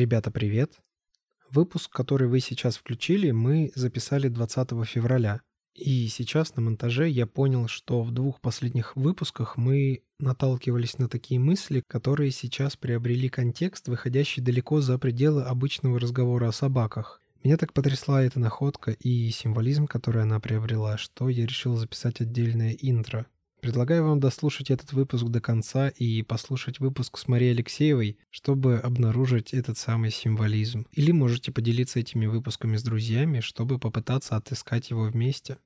Ребята, привет! Выпуск, который вы сейчас включили, мы записали 20 февраля. И сейчас на монтаже я понял, что в двух последних выпусках мы наталкивались на такие мысли, которые сейчас приобрели контекст, выходящий далеко за пределы обычного разговора о собаках. Меня так потрясла эта находка и символизм, который она приобрела, что я решил записать отдельное интро. Предлагаю вам дослушать этот выпуск до конца и послушать выпуск с Марией Алексеевой, чтобы обнаружить этот самый символизм. Или можете поделиться этими выпусками с друзьями, чтобы попытаться отыскать его вместе.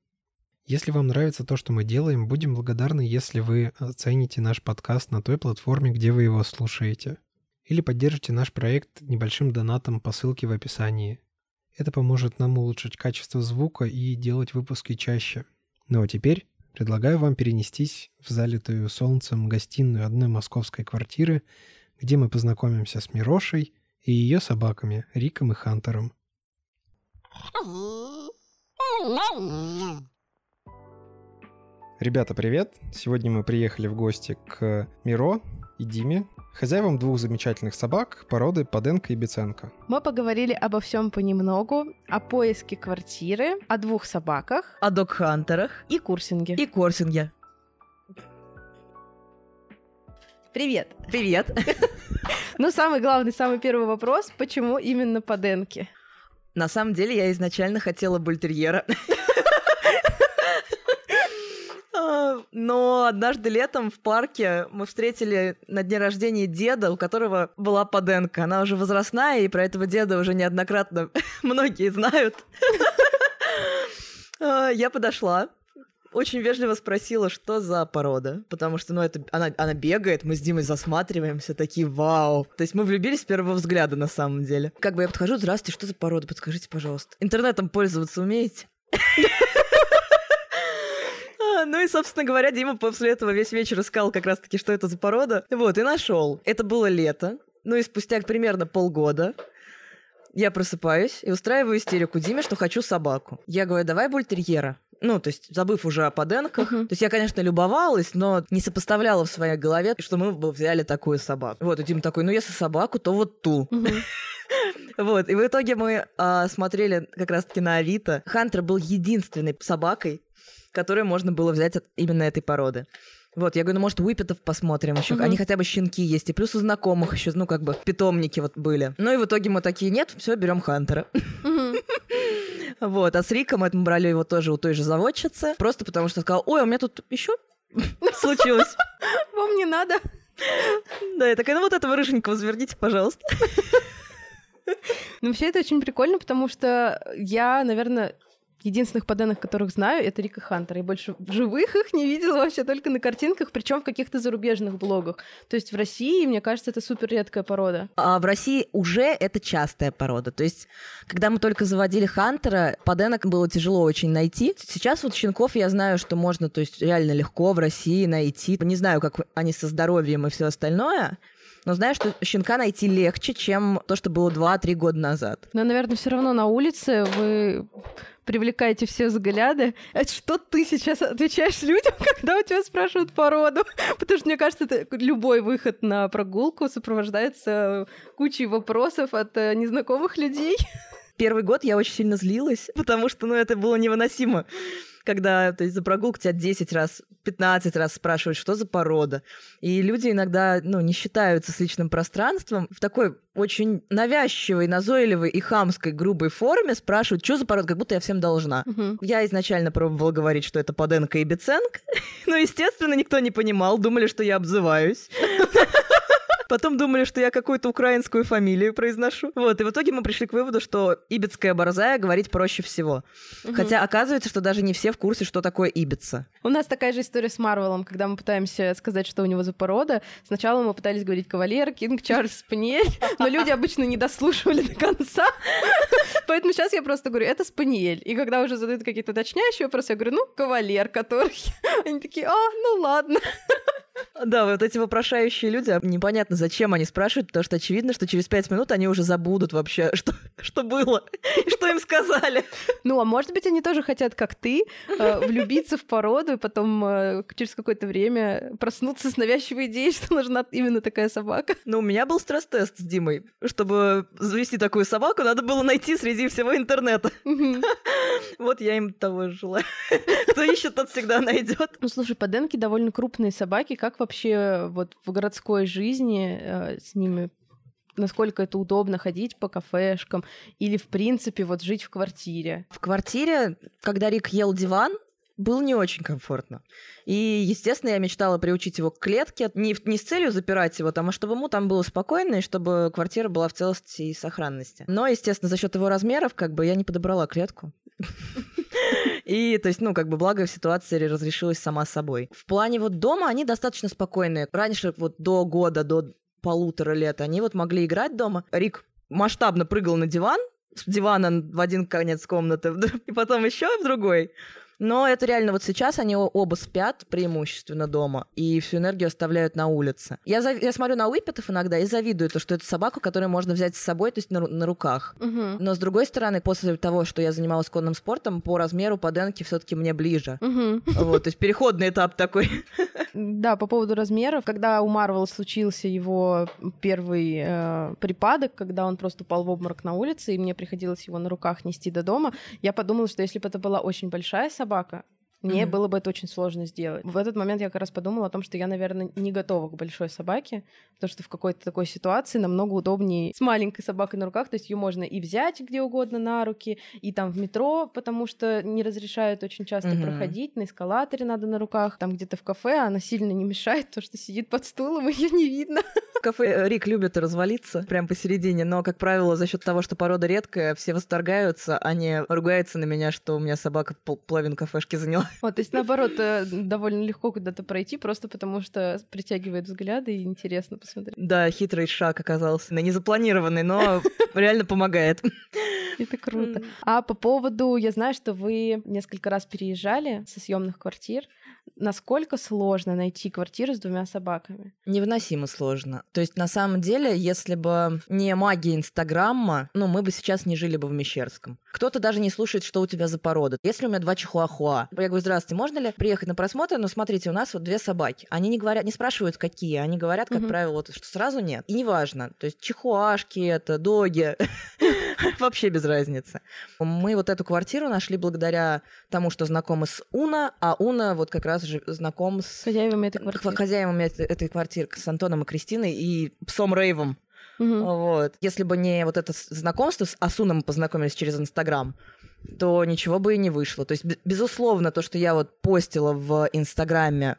Если вам нравится то, что мы делаем, будем благодарны, если вы оцените наш подкаст на той платформе, где вы его слушаете. Или поддержите наш проект небольшим донатом по ссылке в описании. Это поможет нам улучшить качество звука и делать выпуски чаще. Ну а теперь предлагаю вам перенестись в залитую солнцем гостиную одной московской квартиры, где мы познакомимся с Мирошей и ее собаками Риком и Хантером. Ребята, привет! Сегодня мы приехали в гости к Миро и Диме, хозяевам двух замечательных собак породы Паденко и Беценко. Мы поговорили обо всем понемногу, о поиске квартиры, о двух собаках о док-хантерах и курсинге. и корсинге. Привет! Привет! Ну, самый главный, самый первый вопрос, почему именно Паденки? На самом деле я изначально хотела бультерьера. А, Но однажды летом в парке мы встретили на дне рождения деда, у которого была поденка. Она уже возрастная, и про этого деда уже неоднократно многие знают. А, Я подошла, очень вежливо спросила, что за порода, потому что, ну, это она, она бегает, мы с Димой засматриваемся, такие, вау. То есть мы влюбились с первого взгляда, на самом деле. Как бы я подхожу, здравствуйте, что за порода, подскажите, пожалуйста. Интернетом пользоваться умеете? И, собственно говоря, Дима после этого весь вечер искал как раз-таки, что это за порода. Вот, и нашел. Это было лето. Ну и спустя примерно полгода я просыпаюсь и устраиваю истерику Диме, что хочу собаку. Я говорю, давай бультерьера. Ну, то есть, забыв уже о поденках. Мгм. То есть, я, конечно, любовалась, но не сопоставляла в своей голове, что мы бы взяли такую собаку. Вот, и Дима такой, ну, если собаку, то вот ту. Мгм. Вот, и в итоге мы а, смотрели как раз-таки на Авито. Хантер был единственной собакой, которую можно было взять от именно этой породы. Вот, я говорю, ну, может, Уипетов посмотрим еще. Мгм. Они хотя бы щенки есть. И плюс у знакомых еще, ну, как бы, питомники вот были. Ну, и в итоге мы такие, нет, все, берем Хантера. Вот, а с Риком это мы брали его тоже у той же заводчицы. Просто потому что сказал, ой, у меня тут еще случилось. Вам не надо? Да, я такая, ну вот этого рыженького заверните, пожалуйста. Ну, вообще это очень прикольно, потому что я, наверное, единственных поденок, которых знаю, это Рика Хантер. Я больше в живых их не видела вообще только на картинках, причем в каких-то зарубежных блогах. То есть в России, мне кажется, это супер редкая порода. А в России уже это частая порода. То есть, когда мы только заводили Хантера, поденок было тяжело очень найти. Сейчас вот щенков я знаю, что можно, то есть, реально легко в России найти. Не знаю, как они со здоровьем и все остальное, но знаю, что щенка найти легче, чем то, что было 2-3 года назад. Но, наверное, все равно на улице вы привлекаете все взгляды. Это что ты сейчас отвечаешь людям, когда у тебя спрашивают породу? Потому что, мне кажется, это любой выход на прогулку сопровождается кучей вопросов от э, незнакомых людей. Первый год я очень сильно злилась, потому что, ну, это было невыносимо. Когда, то есть, за прогулку тебя 10 раз, 15 раз спрашивают, что за порода. И люди иногда, ну, не считаются с личным пространством. В такой очень навязчивой, назойливой и хамской, грубой форме спрашивают, что за порода, как будто я всем должна. Мгм. Я изначально пробовала говорить, что это Паденко и Беценко, но, естественно, никто не понимал, думали, что я обзываюсь. Потом думали, что я какую-то украинскую фамилию произношу. Вот, и в итоге мы пришли к выводу, что ибицкая борзая говорить проще всего. Мгм. Хотя оказывается, что даже не все в курсе, что такое ибица. У нас такая же история с Марвелом, когда мы пытаемся сказать, что у него за порода. Сначала мы пытались говорить кавалер, Кинг, Чарльз, Спаниель, но люди обычно не дослушивали до конца. Поэтому сейчас я просто говорю, это Спаниель. И когда уже задают какие-то уточняющие вопросы, я говорю, ну, кавалер, который... Они такие, а, ну ладно. Да, вот эти вопрошающие люди, а непонятно, зачем они спрашивают, потому что очевидно, что через пять минут они уже забудут вообще, что, что было, и что им сказали. Ну, а может быть, они тоже хотят, как ты, э, влюбиться в породу, и потом э, через какое-то время проснуться с навязчивой идеей, что нужна именно такая собака. Ну, у меня был стресс-тест с Димой. Чтобы завести такую собаку, надо было найти среди всего интернета. Вот я им того желаю. Кто ищет, тот всегда найдет. Ну, слушай, поденки довольно крупные собаки. Как вообще вот в городской жизни э, с ними насколько это удобно ходить по кафешкам или, в принципе, вот жить в квартире? В квартире, когда Рик ел диван, было не очень комфортно. И, естественно, я мечтала приучить его к клетке, не, не с целью запирать его там, а чтобы ему там было спокойно, и чтобы квартира была в целости и сохранности. Но, естественно, за счет его размеров, как бы, я не подобрала клетку. И, то есть, ну, как бы, благо ситуация разрешилась сама собой. В плане вот дома они достаточно спокойные. Раньше, вот до года, до полутора лет, они вот могли играть дома. Рик масштабно прыгал на диван, с дивана в один конец комнаты, и потом еще в другой. Но это реально вот сейчас они оба спят преимущественно дома и всю энергию оставляют на улице. Я, зав... я смотрю на Уипетов иногда и завидую то, что это собака, которую можно взять с собой, то есть на, на руках. Угу. Но с другой стороны, после того, что я занималась конным спортом, по размеру поденки все-таки мне ближе. Угу. Вот, то есть переходный этап такой. Да, по поводу размеров, когда у Марвел случился его первый э, припадок, когда он просто упал в обморок на улице, и мне приходилось его на руках нести до дома, я подумала, что если бы это была очень большая собака. Мне mm-hmm. было бы это очень сложно сделать. В этот момент я как раз подумала о том, что я, наверное, не готова к большой собаке, потому что в какой-то такой ситуации намного удобнее с маленькой собакой на руках, то есть ее можно и взять где угодно на руки, и там в метро, потому что не разрешают очень часто mm-hmm. проходить, на эскалаторе надо на руках, там где-то в кафе она сильно не мешает, то что сидит под стулом, ее не видно. Кафе э, Рик любит развалиться прям посередине, но, как правило, за счет того, что порода редкая, все восторгаются, а не ругаются на меня, что у меня собака половину кафешки заняла. Вот, то есть, наоборот, э, довольно легко куда-то пройти, просто потому что притягивает взгляды и интересно посмотреть. Да, хитрый шаг оказался. Незапланированный, но реально помогает. Это круто. А по поводу, я знаю, что вы несколько раз переезжали со съемных квартир насколько сложно найти квартиру с двумя собаками? Невыносимо сложно. То есть, на самом деле, если бы не магия Инстаграма, ну, мы бы сейчас не жили бы в Мещерском. Кто-то даже не слушает, что у тебя за порода. Если у меня два чихуахуа, я говорю, здравствуйте, можно ли приехать на просмотр? Ну, смотрите, у нас вот две собаки. Они не говорят, не спрашивают, какие. Они говорят, как угу. правило, вот, что сразу нет. И неважно. То есть, чихуашки это, доги. Вообще без разницы. Мы вот эту квартиру нашли благодаря тому, что знакомы с Уна, а Уна вот как раз же знаком с... Хозяевами этой квартиры. Хозяевами этой квартиры, с Антоном и Кристиной и псом Рейвом. Угу. Вот. Если бы не вот это знакомство с Асуном мы познакомились через Инстаграм, то ничего бы и не вышло. То есть, безусловно, то, что я вот постила в Инстаграме,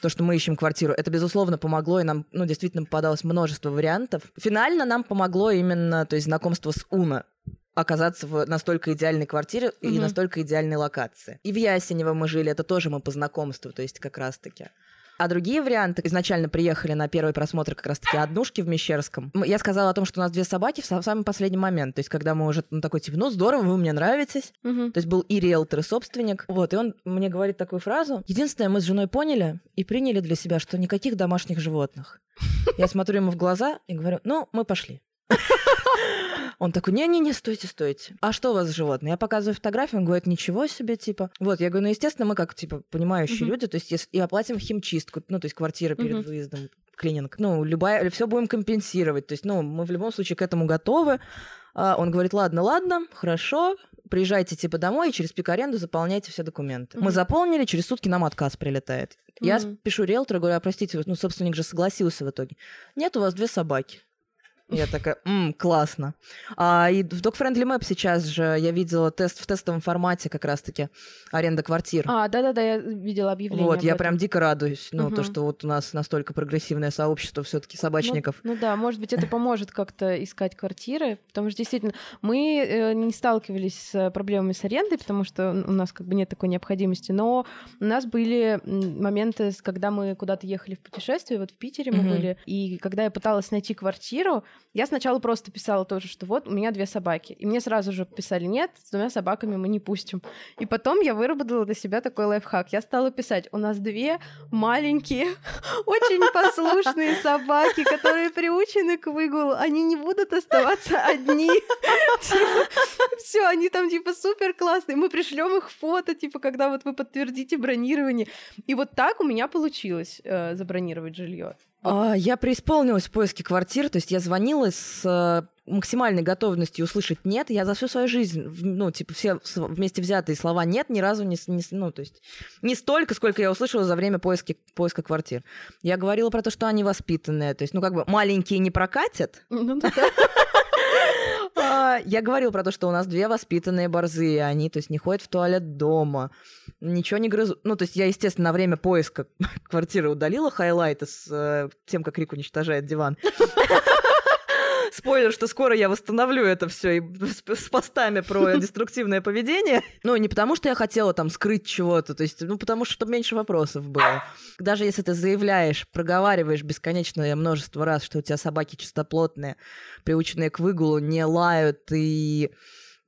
то, что мы ищем квартиру, это, безусловно, помогло, и нам, ну, действительно попадалось множество вариантов. Финально нам помогло именно, то есть, знакомство с Уна оказаться в настолько идеальной квартире mm-hmm. и настолько идеальной локации. И в Ясенево мы жили, это тоже мы по знакомству, то есть как раз-таки. А другие варианты изначально приехали на первый просмотр как раз-таки однушки в Мещерском. Я сказала о том, что у нас две собаки в самый последний момент. То есть, когда мы уже ну, такой, типа, ну, здорово, вы мне нравитесь. Угу. То есть, был и риэлтор, и собственник. Вот, и он мне говорит такую фразу. Единственное, мы с женой поняли и приняли для себя, что никаких домашних животных. Я смотрю ему в глаза и говорю, ну, мы пошли. Он такой, не-не-не, стойте, стойте. А что у вас с животным? Я показываю фотографию, он говорит, ничего себе, типа. Вот, я говорю, ну, естественно, мы как, типа, понимающие uh-huh. люди, то есть и оплатим химчистку, ну, то есть квартира перед uh-huh. выездом, клининг. Ну, любая, все будем компенсировать. То есть, ну, мы в любом случае к этому готовы. А он говорит, ладно, ладно, хорошо, приезжайте типа домой и через пик-аренду заполняйте все документы. Mm-hmm. Мы заполнили, через сутки нам отказ прилетает. Mm-hmm. Я пишу риэлтору, говорю, а простите, ну, собственник же согласился в итоге. Нет, у вас две собаки. Я такая, ммм, классно. А, и в Dog Friendly Map сейчас же я видела тест в тестовом формате как раз-таки аренда квартир. А, да-да-да, я видела объявление. Вот, я прям дико радуюсь, ну, угу. то, что вот у нас настолько прогрессивное сообщество все таки собачников. Ну, ну да, может быть, это поможет как-то искать квартиры, потому что действительно мы э, не сталкивались с проблемами с арендой, потому что у нас как бы нет такой необходимости, но у нас были моменты, когда мы куда-то ехали в путешествие, вот в Питере мы угу. были, и когда я пыталась найти квартиру, Я сначала просто писала тоже, что вот у меня две собаки. И мне сразу же писали, нет, с двумя собаками мы не пустим. И потом я выработала для себя такой лайфхак. Я стала писать, у нас две маленькие, очень послушные собаки, которые приучены к выгулу. Они не будут оставаться одни. Все, они там типа супер классные. Мы пришлем их фото, типа, когда вот вы подтвердите бронирование. И вот так у меня получилось э, забронировать жилье. А, я преисполнилась в поиске квартир, то есть я звонила с э, максимальной готовностью услышать «нет». Я за всю свою жизнь, ну, типа, все вместе взятые слова «нет» ни разу не, не... Ну, то есть не столько, сколько я услышала за время поиски, поиска квартир. Я говорила про то, что они воспитанные, то есть, ну, как бы маленькие не прокатят. Ну, да. А, я говорила про то, что у нас две воспитанные борзые, они, то есть, не ходят в туалет дома, ничего не грызут. Ну, то есть, я, естественно, на время поиска квартиры удалила хайлайты с э, тем, как Рик уничтожает диван. Спойлер, что скоро я восстановлю это все и с постами про деструктивное поведение. Ну, не потому, что я хотела там скрыть чего-то, то есть, ну, потому что чтобы меньше вопросов было. Даже если ты заявляешь, проговариваешь бесконечное множество раз, что у тебя собаки чистоплотные, приученные к выгулу, не лают и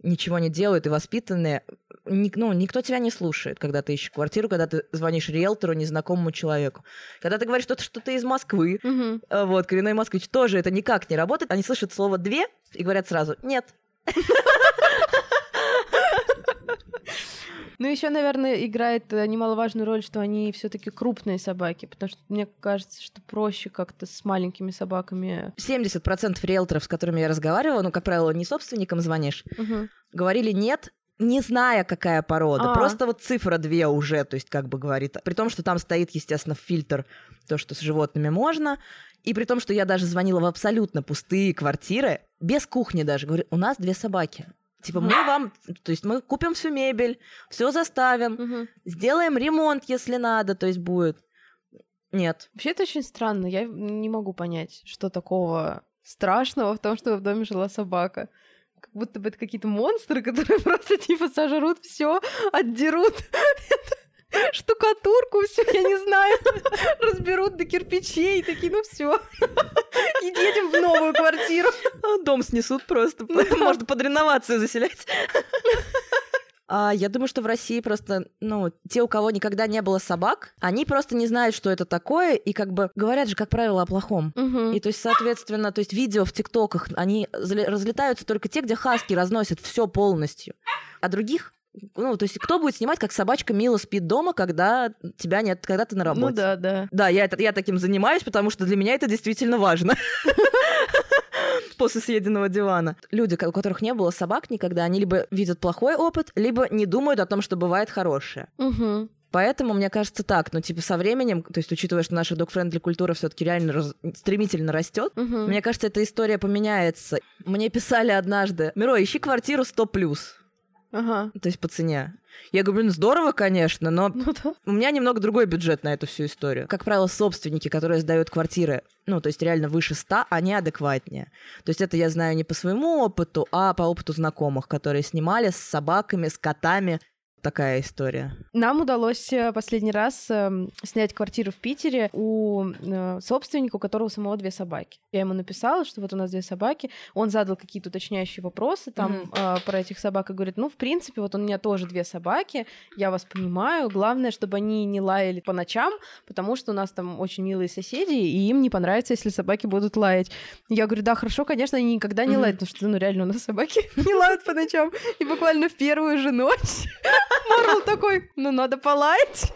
ничего не делают и воспитанные, ник, ну, никто тебя не слушает, когда ты ищешь квартиру, когда ты звонишь риэлтору, незнакомому человеку. Когда ты говоришь, что что ты из Москвы, угу. вот, коренной москвич, тоже это никак не работает. Они слышат слово «две» и говорят сразу «нет». Ну, еще, наверное, играет э, немаловажную роль, что они все-таки крупные собаки, потому что мне кажется, что проще как-то с маленькими собаками. 70% риэлторов, с которыми я разговаривала, ну, как правило, не собственникам звонишь, угу. говорили нет, не зная, какая порода. А. Просто вот цифра две уже, то есть как бы говорит. При том, что там стоит, естественно, фильтр, то, что с животными можно. И при том, что я даже звонила в абсолютно пустые квартиры, без кухни даже. Говорю, у нас две собаки. Типа, мы вам, то есть мы купим всю мебель, все заставим, угу. сделаем ремонт, если надо, то есть будет. Нет. Вообще это очень странно. Я не могу понять, что такого страшного в том, что в доме жила собака. Как будто бы это какие-то монстры, которые просто типа сожрут все, отдерут штукатурку, все, я не знаю, разберут до кирпичей, такие, ну все, едем в новую квартиру. А, дом снесут просто, ну, можно под реновацию заселять. А я думаю, что в России просто, ну, те, у кого никогда не было собак, они просто не знают, что это такое, и как бы говорят же, как правило, о плохом. Угу. И то есть, соответственно, то есть видео в ТикТоках, они разлетаются только те, где хаски разносят все полностью. А других ну, то есть кто будет снимать, как собачка мило спит дома, когда тебя нет, когда ты на ну работе? Ну да, да. Да, я, я таким занимаюсь, потому что для меня это действительно важно. После съеденного дивана. Люди, у которых не было собак никогда, они либо видят плохой опыт, либо не думают о том, что бывает хорошее. Угу. Поэтому, мне кажется, так, ну, типа, со временем, то есть, учитывая, что наша док-френдли культура все таки реально раз... стремительно растет, угу. мне кажется, эта история поменяется. Мне писали однажды, Миро, ищи квартиру 100+. Ага. То есть по цене. Я говорю, блин, здорово, конечно, но ну, да. у меня немного другой бюджет на эту всю историю. Как правило, собственники, которые сдают квартиры, ну, то есть реально выше 100, они адекватнее. То есть это я знаю не по своему опыту, а по опыту знакомых, которые снимали с собаками, с котами такая история. Нам удалось э, последний раз э, снять квартиру в Питере у э, собственника, у которого самого две собаки. Я ему написала, что вот у нас две собаки. Он задал какие-то уточняющие вопросы там mm-hmm. э, про этих собак и говорит, ну, в принципе, вот у меня тоже две собаки, я вас понимаю. Главное, чтобы они не лаяли по ночам, потому что у нас там очень милые соседи, и им не понравится, если собаки будут лаять. Я говорю, да, хорошо, конечно, они никогда не mm-hmm. лают, потому что, ну, реально, у нас собаки не лают по ночам. И буквально в первую же ночь Морл такой, ну надо полаять.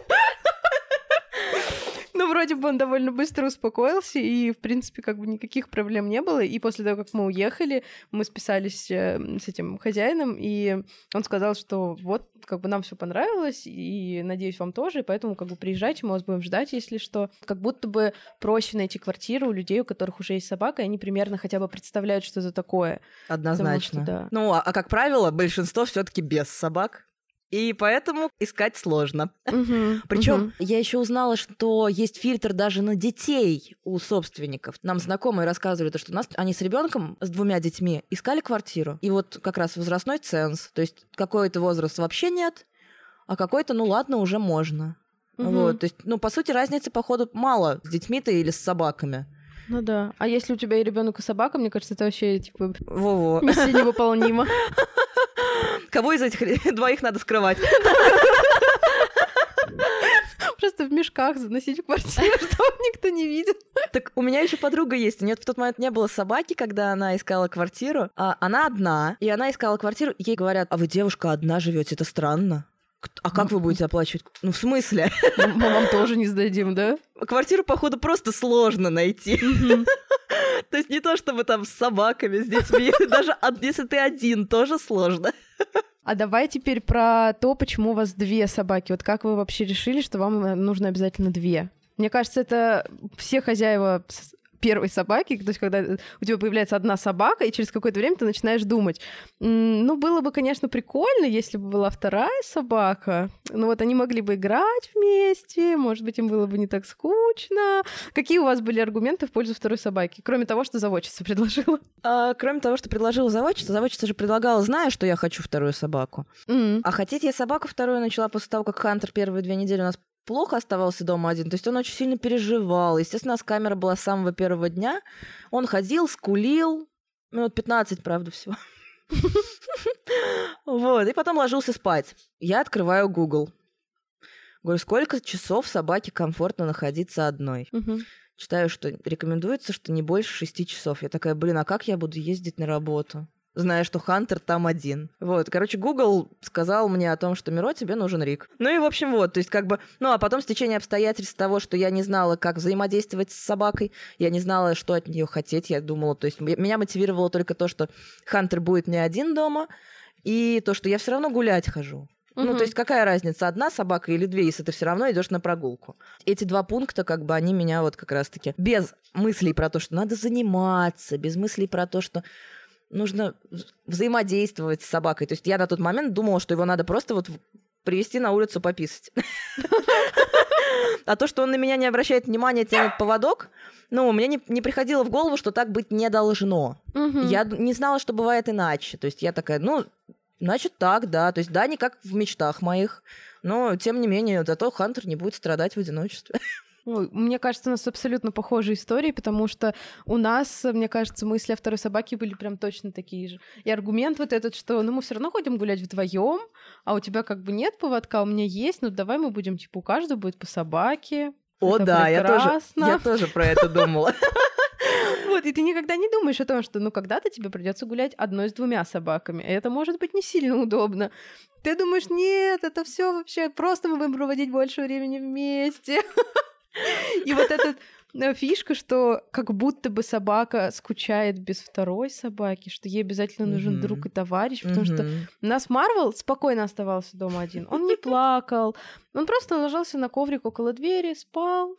Ну, вроде бы он довольно быстро успокоился, и, в принципе, как бы никаких проблем не было. И после того, как мы уехали, мы списались э, с этим хозяином, и он сказал, что вот, как бы нам все понравилось, и надеюсь, вам тоже, и поэтому, как бы, приезжайте, мы вас будем ждать, если что. Как будто бы проще найти квартиру у людей, у которых уже есть собака, и они примерно хотя бы представляют, что это такое. Однозначно. Потому, что, да. Ну, а, а как правило, большинство все таки без собак и поэтому искать сложно. Угу, Причем угу. я еще узнала, что есть фильтр даже на детей у собственников. Нам знакомые рассказывали, что у нас они с ребенком, с двумя детьми, искали квартиру. И вот как раз возрастной ценз. То есть какой-то возраст вообще нет, а какой-то, ну ладно, уже можно. Угу. Вот, то есть, ну, по сути, разницы, походу, мало с детьми-то или с собаками. Ну да. А если у тебя и ребенок и собака, мне кажется, это вообще типа Во-во. миссия невыполнима. Кого из этих двоих надо скрывать? Просто в мешках заносить в квартиру, чтобы никто не видел. Так у меня еще подруга есть. У нее в тот момент не было собаки, когда она искала квартиру. А она одна, и она искала квартиру. Ей говорят, а вы девушка одна живете, это странно. «К- А как вы будете оплачивать? Ну, в смысле? Мы вам тоже не сдадим, да? Квартиру, походу, просто сложно найти. То есть не то, чтобы там с собаками, с детьми. Даже если ты один, тоже сложно. А давай теперь про то, почему у вас две собаки. Вот как вы вообще решили, что вам э, нужно обязательно две? Мне кажется, это все хозяева первой собаки, то есть когда э, у тебя появляется одна собака, и через какое-то время ты начинаешь думать, «М, ну, было бы, конечно, прикольно, если бы была вторая собака, ну вот они могли бы играть вместе, может быть, им было бы не так скучно. Какие у вас были аргументы в пользу второй собаки, кроме того, что заводчица предложила? А, кроме того, что предложила заводчица, заводчица же предлагала, зная, что я хочу вторую собаку. М, А хотеть я собаку вторую начала после того, как Хантер первые две недели у нас плохо оставался дома один. То есть он очень сильно переживал. Естественно, у нас камера была с самого первого дня. Он ходил, скулил. Минут 15, правда, всего. Вот. И потом ложился спать. Я открываю Google. Говорю, сколько часов собаке комфортно находиться одной? Читаю, что рекомендуется, что не больше шести часов. Я такая, блин, а как я буду ездить на работу? Зная, что Хантер там один. Вот, короче, Google сказал мне о том, что Миро, тебе нужен Рик. Ну и, в общем, вот, то есть как бы... Ну, а потом стечение обстоятельств того, что я не знала, как взаимодействовать с собакой, я не знала, что от нее хотеть, я думала, то есть меня мотивировало только то, что Хантер будет не один дома, и то, что я все равно гулять хожу. Ну, Мгм. то есть какая разница, одна собака или две, если ты все равно идешь на прогулку. Эти два пункта, как бы, они меня вот как раз-таки без мыслей про то, что надо заниматься, без мыслей про то, что нужно вз- взаимодействовать с собакой. То есть я на тот момент думала, что его надо просто вот привести на улицу пописать. А то, что он на меня не обращает внимания, тянет поводок, ну, мне не, не приходило в голову, что так быть не должно. Мгм. Я не знала, что бывает иначе. То есть я такая, ну, значит так, да. То есть да, не как в мечтах моих, но тем не менее, зато Хантер не будет страдать в одиночестве. Ой, мне кажется, у нас абсолютно похожие истории, потому что у нас, мне кажется, мысли о второй собаке были прям точно такие же. И аргумент вот этот, что ну мы все равно ходим гулять вдвоем, а у тебя как бы нет поводка, а у меня есть, ну давай мы будем, типа, у каждого будет по собаке. О, Это да, я тоже, я тоже про это думала. Вот, и ты никогда не думаешь о том, что ну когда-то тебе придется гулять одной с двумя собаками, и это может быть не сильно удобно. Ты думаешь, нет, это все вообще просто мы будем проводить больше времени вместе. И вот эта э, фишка, что как будто бы собака скучает без второй собаки, что ей обязательно нужен Мгм. друг и товарищ, потому что Мгм. у нас Марвел спокойно оставался дома один. Он не плакал, он просто ложился на коврик около двери, спал,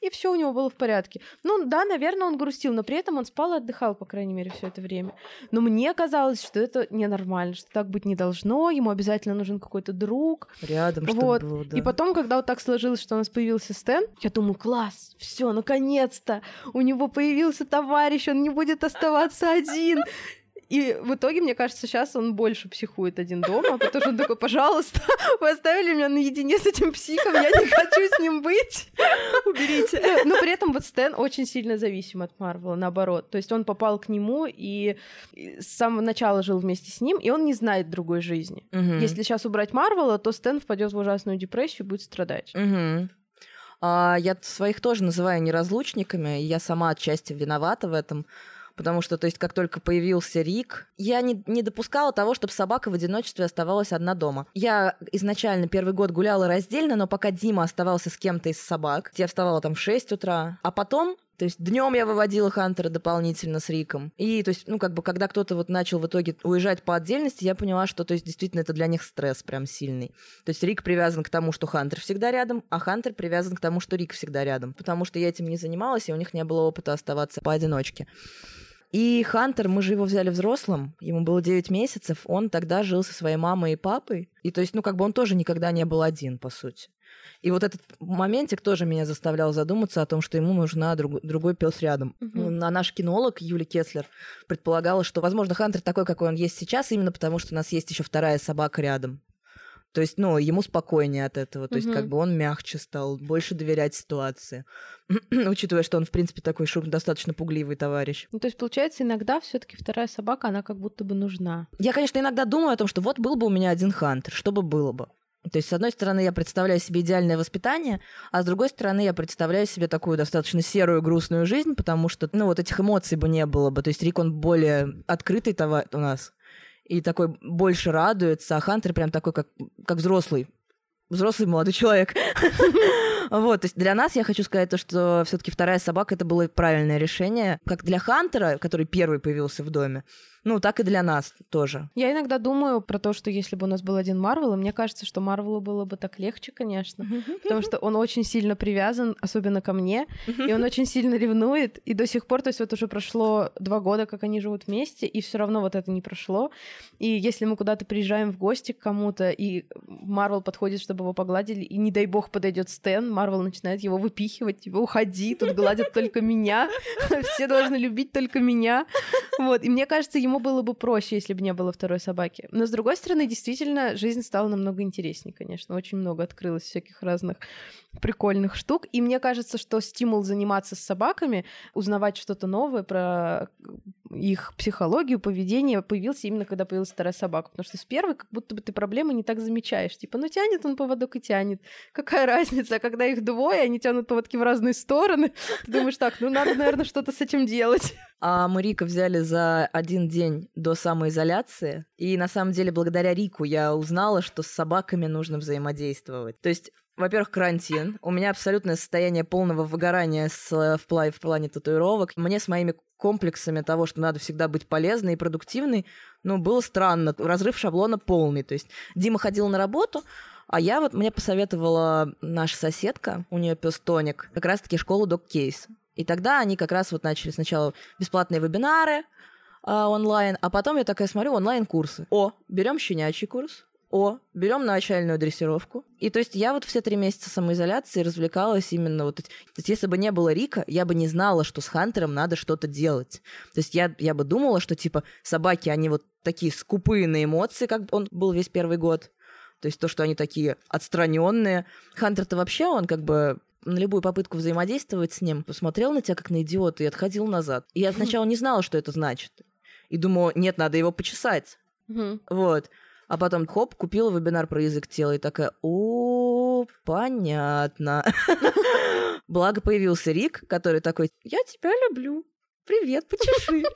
и все у него было в порядке. Ну да, наверное, он грустил, но при этом он спал и отдыхал, по крайней мере, все это время. Но мне казалось, что это ненормально, что так быть не должно, ему обязательно нужен какой-то друг. Рядом, чтобы Вот. было, да. И потом, когда вот так сложилось, что у нас появился Стэн, я думаю, класс, все, наконец-то, у него появился товарищ, он не будет оставаться один. И в итоге, мне кажется, сейчас он больше психует один дома, потому что он такой, пожалуйста, вы оставили меня наедине с этим психом, я не хочу с ним быть. уберите. Да, Но при этом вот Стэн очень сильно зависим от Марвела, наоборот. То есть он попал к нему и с самого начала жил вместе с ним, и он не знает другой жизни. Если сейчас убрать Марвела, то Стэн впадет в ужасную депрессию и будет страдать. А, я своих тоже называю неразлучниками, и я сама отчасти виновата в этом. Потому что, то есть, как только появился Рик, я не, не допускала того, чтобы собака в одиночестве оставалась одна дома. Я изначально первый год гуляла раздельно, но пока Дима оставался с кем-то из собак, я вставала там в 6 утра, а потом то есть днем я выводила Хантера дополнительно с Риком. И то есть, ну, как бы, когда кто-то вот начал в итоге уезжать по отдельности, я поняла, что, то есть, действительно, это для них стресс прям сильный. То есть Рик привязан к тому, что Хантер всегда рядом, а Хантер привязан к тому, что Рик всегда рядом. Потому что я этим не занималась, и у них не было опыта оставаться поодиночке. И Хантер, мы же его взяли взрослым, ему было 9 месяцев, он тогда жил со своей мамой и папой. И то есть, ну, как бы он тоже никогда не был один, по сути. И вот этот моментик тоже меня заставлял задуматься о том, что ему нужна друг- другой пес рядом. Мгм. А наш кинолог Юли Кеслер предполагала, что, возможно, Хантер такой, какой он есть сейчас, именно потому что у нас есть еще вторая собака рядом. То есть, ну, ему спокойнее от этого. То есть, Мгм. как бы он мягче стал, больше доверять ситуации. Учитывая, что он, в принципе, такой шум достаточно пугливый товарищ. Ну, то есть, получается, иногда все таки вторая собака, она как будто бы нужна. Я, конечно, иногда думаю о том, что вот был бы у меня один хантер, что бы было бы. То есть, с одной стороны, я представляю себе идеальное воспитание, а с другой стороны, я представляю себе такую достаточно серую, грустную жизнь, потому что, ну, вот этих эмоций бы не было бы. То есть, Рик, он более открытый товар у нас, и такой больше радуется, а Хантер прям такой, как, как взрослый. Взрослый молодой человек. Вот, то есть для нас я хочу сказать то, что все-таки вторая собака это было правильное решение, как для Хантера, который первый появился в доме, ну так и для нас тоже. Я иногда думаю про то, что если бы у нас был один Марвел, и мне кажется, что Марвелу было бы так легче, конечно, потому что он очень сильно привязан, особенно ко мне, и он очень сильно ревнует, и до сих пор, то есть вот уже прошло два года, как они живут вместе, и все равно вот это не прошло. И если мы куда-то приезжаем в гости к кому-то, и Марвел подходит, чтобы его погладили, и не дай бог подойдет Стэн, Марвел начинает его выпихивать, типа, уходи, тут гладят только меня, все должны любить только меня. Вот, и мне кажется, ему было бы проще, если бы не было второй собаки. Но, с другой стороны, действительно, жизнь стала намного интереснее, конечно. Очень много открылось всяких разных прикольных штук. И мне кажется, что стимул заниматься с собаками, узнавать что-то новое про их психологию, поведение появился именно когда появилась вторая собака. Потому что с первой как будто бы ты проблемы не так замечаешь. Типа, ну тянет он поводок и тянет. Какая разница? А когда их двое, они тянут поводки в разные стороны, ты думаешь, так, ну надо, наверное, что-то с этим делать. А мы Рика взяли за один день до самоизоляции. И на самом деле, благодаря Рику я узнала, что с собаками нужно взаимодействовать. То есть во-первых, карантин. У меня абсолютное состояние полного выгорания с, в, плане, в плане татуировок. Мне с моими комплексами того, что надо всегда быть полезной и продуктивной, ну, было странно. Разрыв шаблона полный. То есть Дима ходил на работу, а я вот, мне посоветовала наша соседка, у нее пес Тоник, как раз-таки школу Dog Case. И тогда они как раз вот начали сначала бесплатные вебинары а, онлайн, а потом я такая смотрю онлайн-курсы. О, берем щенячий курс, о, берем начальную дрессировку. И то есть я вот все три месяца самоизоляции развлекалась именно вот... То есть если бы не было Рика, я бы не знала, что с Хантером надо что-то делать. То есть я, я бы думала, что типа собаки, они вот такие скупые на эмоции, как он был весь первый год. То есть то, что они такие отстраненные. Хантер-то вообще, он как бы на любую попытку взаимодействовать с ним, посмотрел на тебя как на идиота и отходил назад. И я сначала не знала, что это значит. И думаю, нет, надо его почесать. Вот. А потом, хоп, купила вебинар про язык тела и такая, о, понятно. Благо появился Рик, который такой, я тебя люблю. Привет, почеши.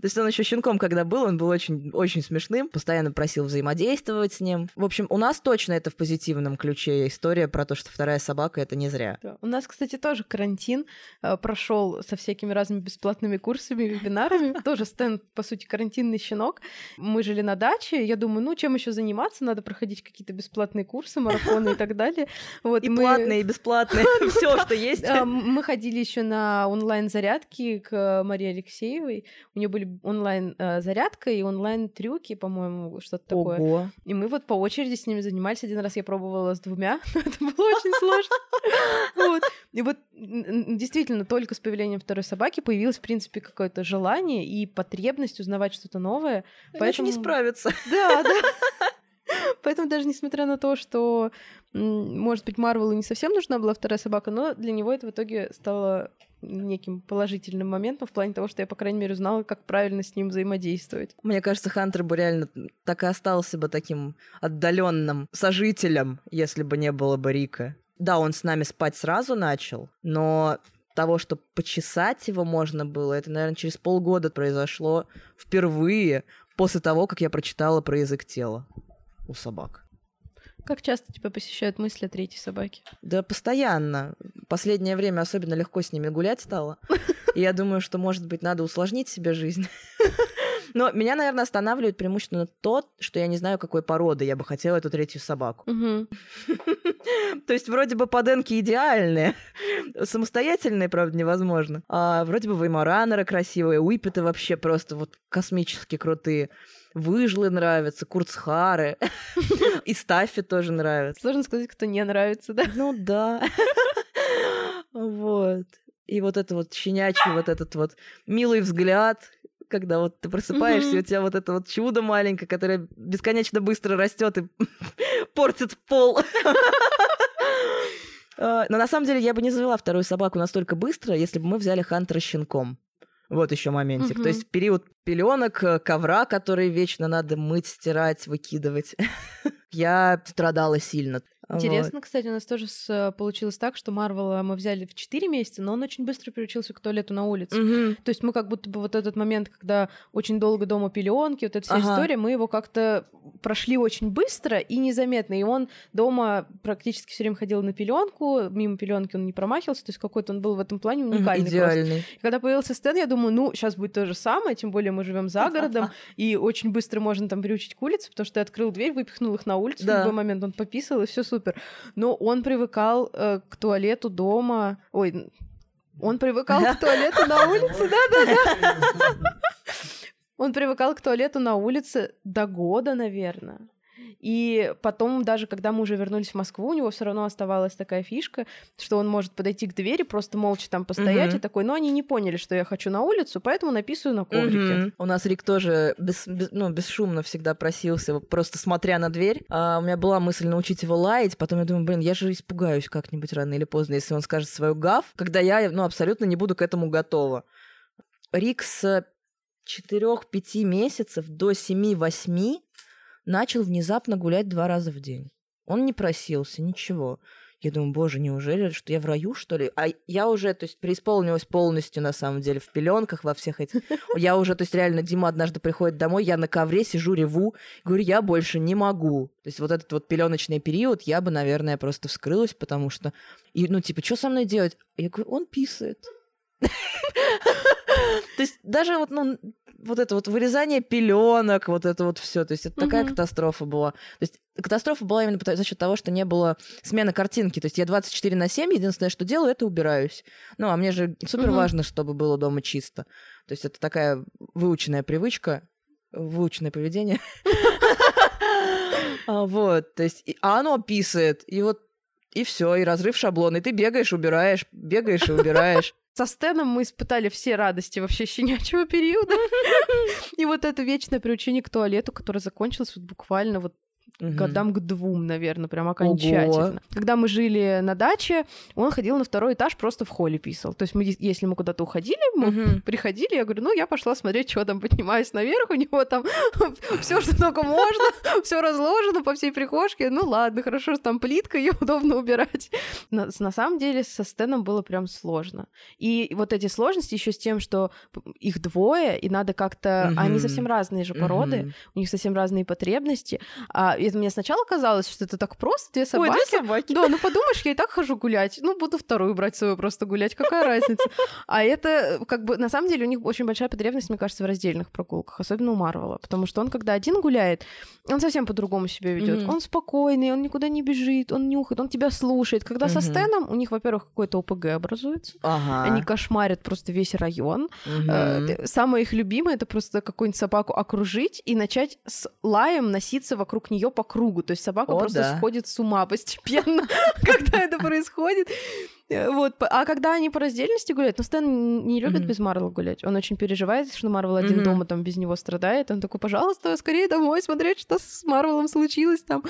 То есть он еще щенком, когда был, он был очень, очень смешным, постоянно просил взаимодействовать с ним. В общем, у нас точно это в позитивном ключе история про то, что вторая собака это не зря. Да. У нас, кстати, тоже карантин прошел со всякими разными бесплатными курсами, вебинарами. Тоже Стэн, по сути, карантинный щенок. Мы жили на даче. Я думаю, ну, чем еще заниматься? Надо проходить какие-то бесплатные курсы, марафоны и так далее. Вот, И мы- платные, и бесплатные, все, что есть. А, Мы ходили еще на онлайн-зарядки к Марии Алексеевой. У нее были онлайн-зарядка и онлайн-трюки, по-моему, что-то такое. Ого. И мы вот по очереди с ними занимались. Один раз я пробовала с двумя, но это было очень сложно. И вот действительно только с появлением второй собаки появилось, в принципе, какое-то желание и потребность узнавать что-то новое. Иначе не Поэтому- справиться. Да, да. Поэтому даже несмотря на то, что, может быть, Марвелу не совсем нужна была вторая собака, но для него это в итоге стало неким положительным моментом в плане того, что я, по крайней мере, узнала, как правильно с ним взаимодействовать. Мне кажется, Хантер бы реально так и остался бы таким отдаленным сожителем, если бы не было бы Рика. Да, он с нами спать сразу начал, но того, что почесать его можно было, это, наверное, через полгода произошло впервые после того, как я прочитала про язык тела у собак. Как часто тебя посещают мысли о третьей собаке? Да, постоянно. Последнее время особенно легко с ними гулять стало. И я думаю, что, может быть, надо усложнить себе жизнь. Но меня, наверное, останавливает преимущественно то, что я не знаю, какой породы я бы хотела эту третью собаку. То есть вроде бы поденки идеальные, самостоятельные, правда, невозможно. А вроде бы веймаранеры красивые, уипеты вообще просто вот космически крутые. Выжлы нравятся, курцхары. И стаффи тоже нравятся. Сложно сказать, кто не нравится, да? Ну да. Вот. И вот это вот щенячий, вот этот вот милый взгляд, когда вот ты просыпаешься, и у тебя вот это вот чудо маленькое, которое бесконечно быстро растет и портит пол. А, но на самом деле я бы не завела вторую собаку настолько быстро, если бы мы взяли Хантера щенком. Вот еще моментик. Мгм. То есть период пеленок, э, ковра, который вечно надо мыть, стирать, выкидывать. Я страдала сильно. Вот. Интересно, кстати, у нас тоже с- получилось так, что Марвела мы взяли в 4 месяца, но он очень быстро приучился к туалету на улице. Мгм. То есть мы как будто бы вот этот момент, когда очень долго дома пеленки, вот эта вся Ага. история, мы его как-то прошли очень быстро и незаметно. И он дома практически все время ходил на пеленку, мимо пеленки он не промахивался, то есть какой-то он был в этом плане уникальный. Идеальный. И когда появился Стэн, я думаю, ну, сейчас будет то же самое, тем более мы живем за городом, и очень быстро можно там приучить к улице, потому что ты открыл дверь, выпихнул их на улицу, Да. в любой момент он пописал, и все супер. Но он привыкал э, к туалету дома. Ой, он привыкал к туалету на улице, да-да-да. Он привыкал к туалету на улице до года, наверное. И потом, даже когда мы уже вернулись в Москву, у него все равно оставалась такая фишка, что он может подойти к двери, просто молча там постоять, Мгм. и такой, ну, они не поняли, что я хочу на улицу, поэтому написываю на коврике. Мгм. У нас Рик тоже без, без- ну, бесшумно всегда просился, просто смотря на дверь. А у меня была мысль научить его лаять, потом я думаю, блин, я же испугаюсь как-нибудь рано или поздно, если он скажет свою гав, когда я ну, абсолютно не буду к этому готова. Рик с 4-5 месяцев до 7-8 начал внезапно гулять два раза в день. Он не просился, ничего. Я думаю, боже, неужели, что я в раю, что ли? А я уже, то есть, преисполнилась полностью, на самом деле, в пеленках, во всех этих. Я уже, то есть, реально, Дима однажды приходит домой, я на ковре сижу, реву, говорю, я больше не могу. То есть, вот этот вот пеленочный период, я бы, наверное, просто вскрылась, потому что, и, ну, типа, что со мной делать? Я говорю, он писает. То есть даже вот, ну, вот это вот вырезание пеленок, вот это вот все, то есть это такая катастрофа была. То есть катастрофа была именно за счет того, что не было смены картинки. То есть я 24 на 7, единственное, что делаю, это убираюсь. Ну, а мне же супер важно, чтобы было дома чисто. То есть это такая выученная привычка, выученное поведение. А, Вот, то есть, а оно писает, и вот и все, и разрыв шаблона, и ты бегаешь, убираешь, бегаешь и убираешь. Со Стэном мы испытали все радости вообще щенячьего периода. И вот это вечное приучение к туалету, которое закончилось вот буквально вот Мгм. годам к двум, наверное, прям окончательно. Когда мы жили на даче, он ходил на второй этаж, просто в холле писал. То есть мы, если мы куда-то уходили, мы Мгм. приходили, я говорю, ну, я пошла смотреть, что там, поднимаюсь наверх, у него там все, что только можно, все разложено по всей прихожке. Ну, ладно, хорошо, что там плитка, ее удобно убирать. На, на самом деле со Стэном было прям сложно. И вот эти сложности еще с тем, что их двое, и надо как-то... Они Мгм. совсем разные же породы, Мгм. у них совсем разные потребности. А это мне сначала казалось, что это так просто, две Ой, собаки. две собаки. Да, ну подумаешь, я и так хожу гулять. Ну, буду вторую брать свою просто гулять. Какая разница? А это, как бы, на самом деле, у них очень большая потребность, мне кажется, в раздельных прогулках, особенно у Марвела. Потому что он, когда один гуляет, он совсем по-другому себя ведет. Он спокойный, он никуда не бежит, он нюхает, он тебя слушает. Когда со Мгм. Стэном, у них, во-первых, какой-то ОПГ образуется. Ага. Они кошмарят просто весь район. Э, Самое их любимое это просто какую-нибудь собаку окружить и начать с лаем носиться вокруг нее по кругу. То есть собака О, просто да. сходит с ума постепенно, когда это происходит. Э, Вот. А когда они по раздельности гуляют, ну, Стэн не любит без Марвела гулять. Он очень переживает, что Марвел один дома там без него страдает. Он такой, пожалуйста, скорее домой смотреть, что с Марвелом случилось там.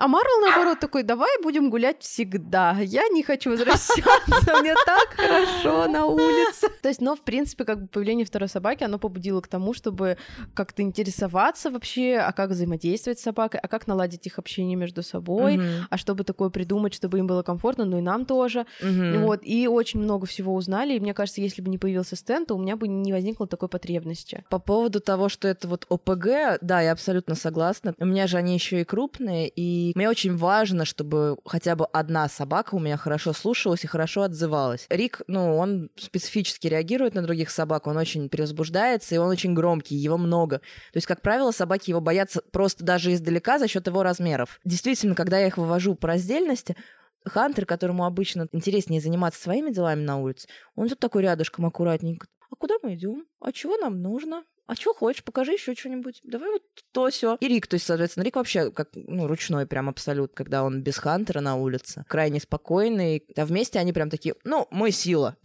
А Марвел, наоборот, такой, давай будем гулять всегда. Я не хочу возвращаться, мне так хорошо на улице. То есть, но, в принципе, как бы появление второй собаки, оно побудило к тому, чтобы как-то интересоваться вообще, а как взаимодействовать с собакой, а как наладить их общение между собой, а чтобы такое придумать, чтобы им было комфортно, ну и нам тоже. Вот, и очень много всего узнали, и мне кажется, если бы не появился Стэн, то у меня бы не возникло такой потребности. По поводу того, что это вот ОПГ, да, я абсолютно согласна. У меня же они еще и крупные, и мне очень важно, чтобы хотя бы одна собака у меня хорошо слушалась и хорошо отзывалась. Рик, ну, он специфически реагирует на других собак, он очень перевозбуждается, и он очень громкий, его много. То есть, как правило, собаки его боятся просто даже издалека за счет его размеров. Действительно, когда я их вывожу по раздельности, Хантер, которому обычно интереснее заниматься своими делами на улице, он тут такой рядышком аккуратненько. А куда мы идем? А чего нам нужно? А чего хочешь? Покажи еще что-нибудь. Давай вот то все. И Рик, то есть, соответственно, Рик вообще как ну, ручной прям абсолют, когда он без Хантера на улице. Крайне спокойный. А вместе они прям такие, ну, мы сила.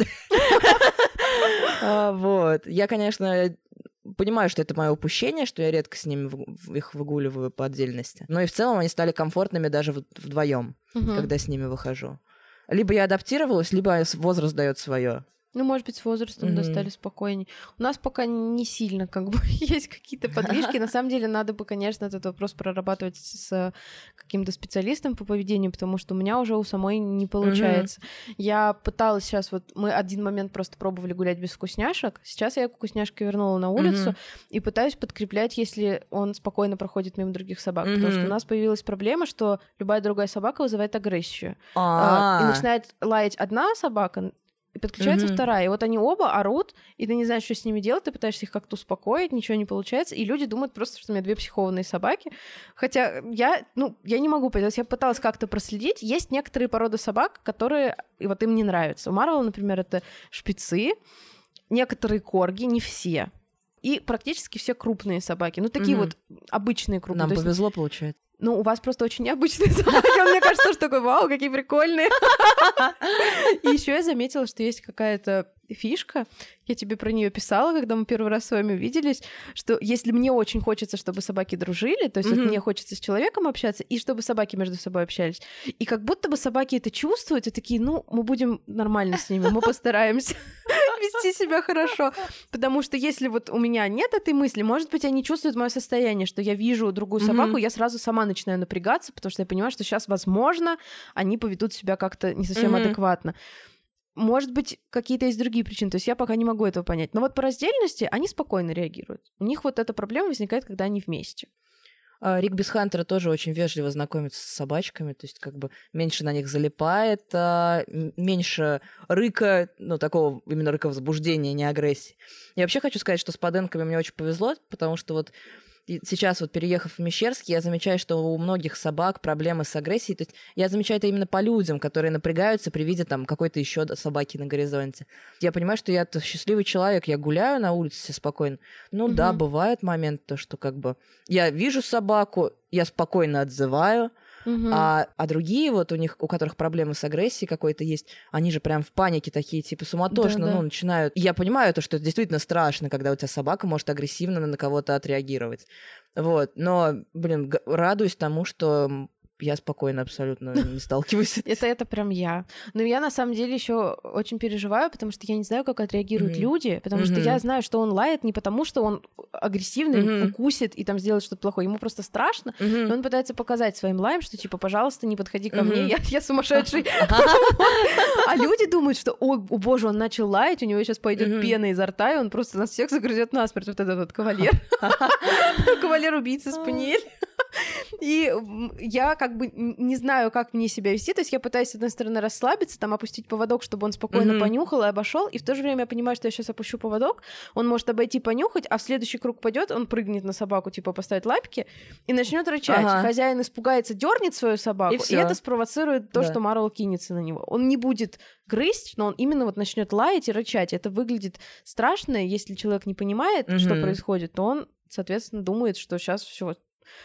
А, Вот. Я, конечно, понимаю, что это мое упущение, что я редко с ними в- их выгуливаю по отдельности. Но и в целом они стали комфортными даже вдвоем, Мгм. когда с ними выхожу. Либо я адаптировалась, либо возраст дает свое. Ну, может быть, с возрастом Мгм. достали спокойнее. У нас пока не сильно как бы есть какие-то подвижки. На самом деле надо бы, конечно, этот вопрос прорабатывать с каким-то специалистом по поведению, потому что у меня уже у самой не получается. Я пыталась сейчас, вот мы один момент просто пробовали гулять без вкусняшек. Сейчас я вкусняшки вернула на улицу Мгм. и пытаюсь подкреплять, если он спокойно проходит мимо других собак. Потому что у нас появилась проблема, что любая другая собака вызывает агрессию. А, и А, начинает лаять одна собака, и подключается Мгм. вторая. И вот они оба орут, и ты не знаешь, что с ними делать, ты пытаешься их как-то успокоить, ничего не получается, и люди думают просто, что у меня две психованные собаки. Хотя я, ну, я не могу понять, я пыталась как-то проследить. Есть некоторые породы собак, которые и вот им не нравятся. У Марвела, например, это шпицы, некоторые корги, не все. И практически все крупные собаки. Ну, такие Мгм. вот обычные крупные. нам То есть повезло, получается. Ну, у вас просто очень необычные собаки. Мне кажется, что такой, вау, какие прикольные. И еще я заметила, что есть какая-то фишка. Я тебе про нее писала, когда мы первый раз с вами виделись, что если мне очень хочется, чтобы собаки дружили, то есть вот Мгм. мне хочется с человеком общаться, и чтобы собаки между собой общались. И как будто бы собаки это чувствуют, и такие, ну, мы будем нормально с ними, мы постараемся вести себя хорошо. Потому что если вот у меня нет этой мысли, может быть, они чувствуют мое состояние, что я вижу другую собаку, я сразу сама начинаю напрягаться, потому что я понимаю, что сейчас, возможно, они поведут себя как-то не совсем адекватно. Может быть, какие-то есть другие причины. То есть я пока не могу этого понять. Но вот по раздельности они спокойно реагируют. У них вот эта проблема возникает, когда они вместе. А, Рик Бесхантера тоже очень вежливо знакомится с собачками, то есть как бы меньше на них залипает, а, меньше рыка, ну, такого именно рыка возбуждения, не агрессии. Я вообще хочу сказать, что с поденками мне очень повезло, потому что вот сейчас вот переехав в Мещерск, я замечаю, что у многих собак проблемы с агрессией. То есть я замечаю это именно по людям, которые напрягаются при виде там какой-то еще собаки на горизонте. Я понимаю, что я счастливый человек, я гуляю на улице спокойно. Ну да, Мгм. бывает момент, то, что как бы я вижу собаку, я спокойно отзываю, Мгм. а, а другие вот у них, у которых проблемы с агрессией какой-то есть, они же прям в панике такие, типа суматошно, Да-да. ну, начинают. И я понимаю то, что это действительно страшно, когда у тебя собака может агрессивно на кого-то отреагировать. Вот, но, блин, радуюсь тому, что я спокойно абсолютно не сталкиваюсь с этим. Это, это прям я. Но я на самом деле еще очень переживаю, потому что я не знаю, как отреагируют люди, потому что я знаю, что он лает не потому, что он агрессивный, укусит и там сделает что-то плохое. Ему просто страшно, и он пытается показать своим лаем, что типа, пожалуйста, не подходи ко мне, я, сумасшедший. А люди думают, что, ой, о боже, он начал лаять, у него сейчас пойдет пена изо рта, и он просто нас всех загрызет насмерть. Вот этот вот кавалер. Кавалер-убийца Спаниель. И я как бы не знаю, как мне себя вести. То есть я пытаюсь, с одной стороны, расслабиться, там опустить поводок, чтобы он спокойно Мгм. понюхал и обошел. И в то же время я понимаю, что я сейчас опущу поводок, он может обойти, понюхать, а в следующий круг пойдет, он прыгнет на собаку, типа поставит лапки и начнет рычать. Ага. Хозяин испугается, дернет свою собаку, И и, это спровоцирует то, Да. что Марвел кинется на него. Он не будет грызть, но он именно вот начнет лаять и рычать. Это выглядит страшно, если человек не понимает, что Мгм. происходит, то он, соответственно, думает, что сейчас все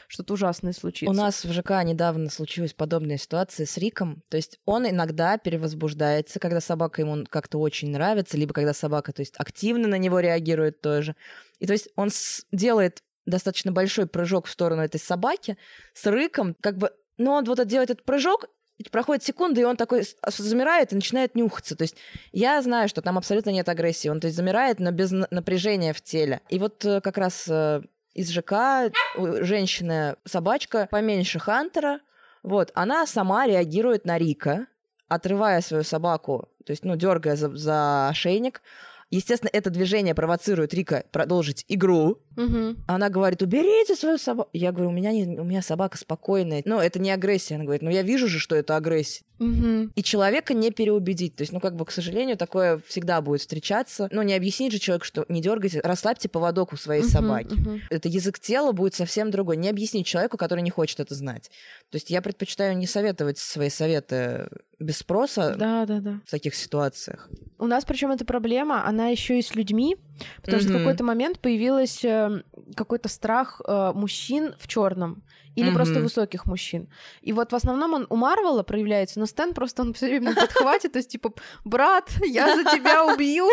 что-то ужасное случится. У нас в ЖК недавно случилась подобная ситуация с Риком. То есть он иногда перевозбуждается, когда собака ему как-то очень нравится, либо когда собака, то есть активно на него реагирует тоже. И то есть он делает достаточно большой прыжок в сторону этой собаки с рыком, как бы, но он вот делает этот прыжок, проходит секунда, и он такой замирает и начинает нюхаться. То есть я знаю, что там абсолютно нет агрессии. Он то есть замирает, но без на- напряжения в теле. И вот э, как раз э, из ЖК у женщины собачка поменьше Хантера. Вот, она сама реагирует на Рика, отрывая свою собаку, то есть, ну, дергая за, за ошейник. Естественно, это движение провоцирует Рика продолжить игру. Мгм. Она говорит, уберите свою собаку. Я говорю, у меня, не, у меня собака спокойная. Ну, это не агрессия. Она говорит, ну, я вижу же, что это агрессия. Мгм. И человека не переубедить. То есть, ну, как бы, к сожалению, такое всегда будет встречаться. Ну, не объяснить же человеку, что не дергайте, расслабьте поводок у своей Мгм, собаки. мгм. Это язык тела будет совсем другой. Не объяснить человеку, который не хочет это знать. То есть я предпочитаю не советовать свои советы без спроса Да, да, да. в таких ситуациях. У нас причем эта проблема, она еще и с людьми, потому что в какой-то момент появилась э, какой-то страх э, мужчин в черном или просто Мгм. высоких мужчин. И вот в основном он у Марвела проявляется, но Стэн просто он все время на подхвате, то есть типа брат, я за тебя убью,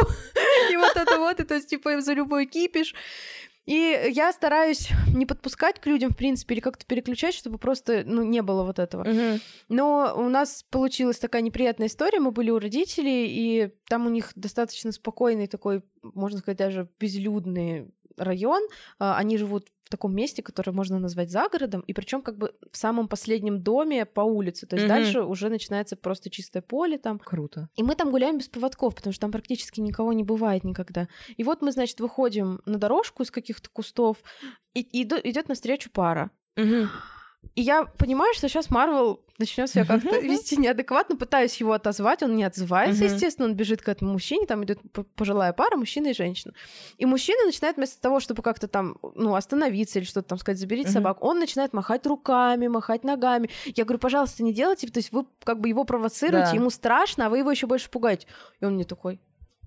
и вот это вот, и то есть типа за любой кипиш. И я стараюсь не подпускать к людям, в принципе, или как-то переключать, чтобы просто, ну, не было вот этого. Мгм. Но у нас получилась такая неприятная история. Мы были у родителей, и там у них достаточно спокойный такой, можно сказать, даже безлюдный район. А, Они живут в таком месте, которое можно назвать загородом, и причем как бы в самом последнем доме по улице. То есть Мгм. дальше уже начинается просто чистое поле там. Круто. И мы там гуляем без поводков, потому что там практически никого не бывает никогда. И вот мы, значит, выходим на дорожку из каких-то кустов, и, идет навстречу пара. Мгм. И я понимаю, что сейчас Марвел начнет себя как-то вести неадекватно, пытаюсь его отозвать, он не отзывается, естественно, он бежит к этому мужчине, там идет пожилая пара, мужчина и женщина. И мужчина начинает вместо того, чтобы как-то там, ну, остановиться или что-то там сказать, заберите собак, он начинает махать руками, махать ногами. Я говорю, пожалуйста, не делайте, то есть вы как бы его провоцируете, ему страшно, а вы его еще больше пугаете. И он мне такой,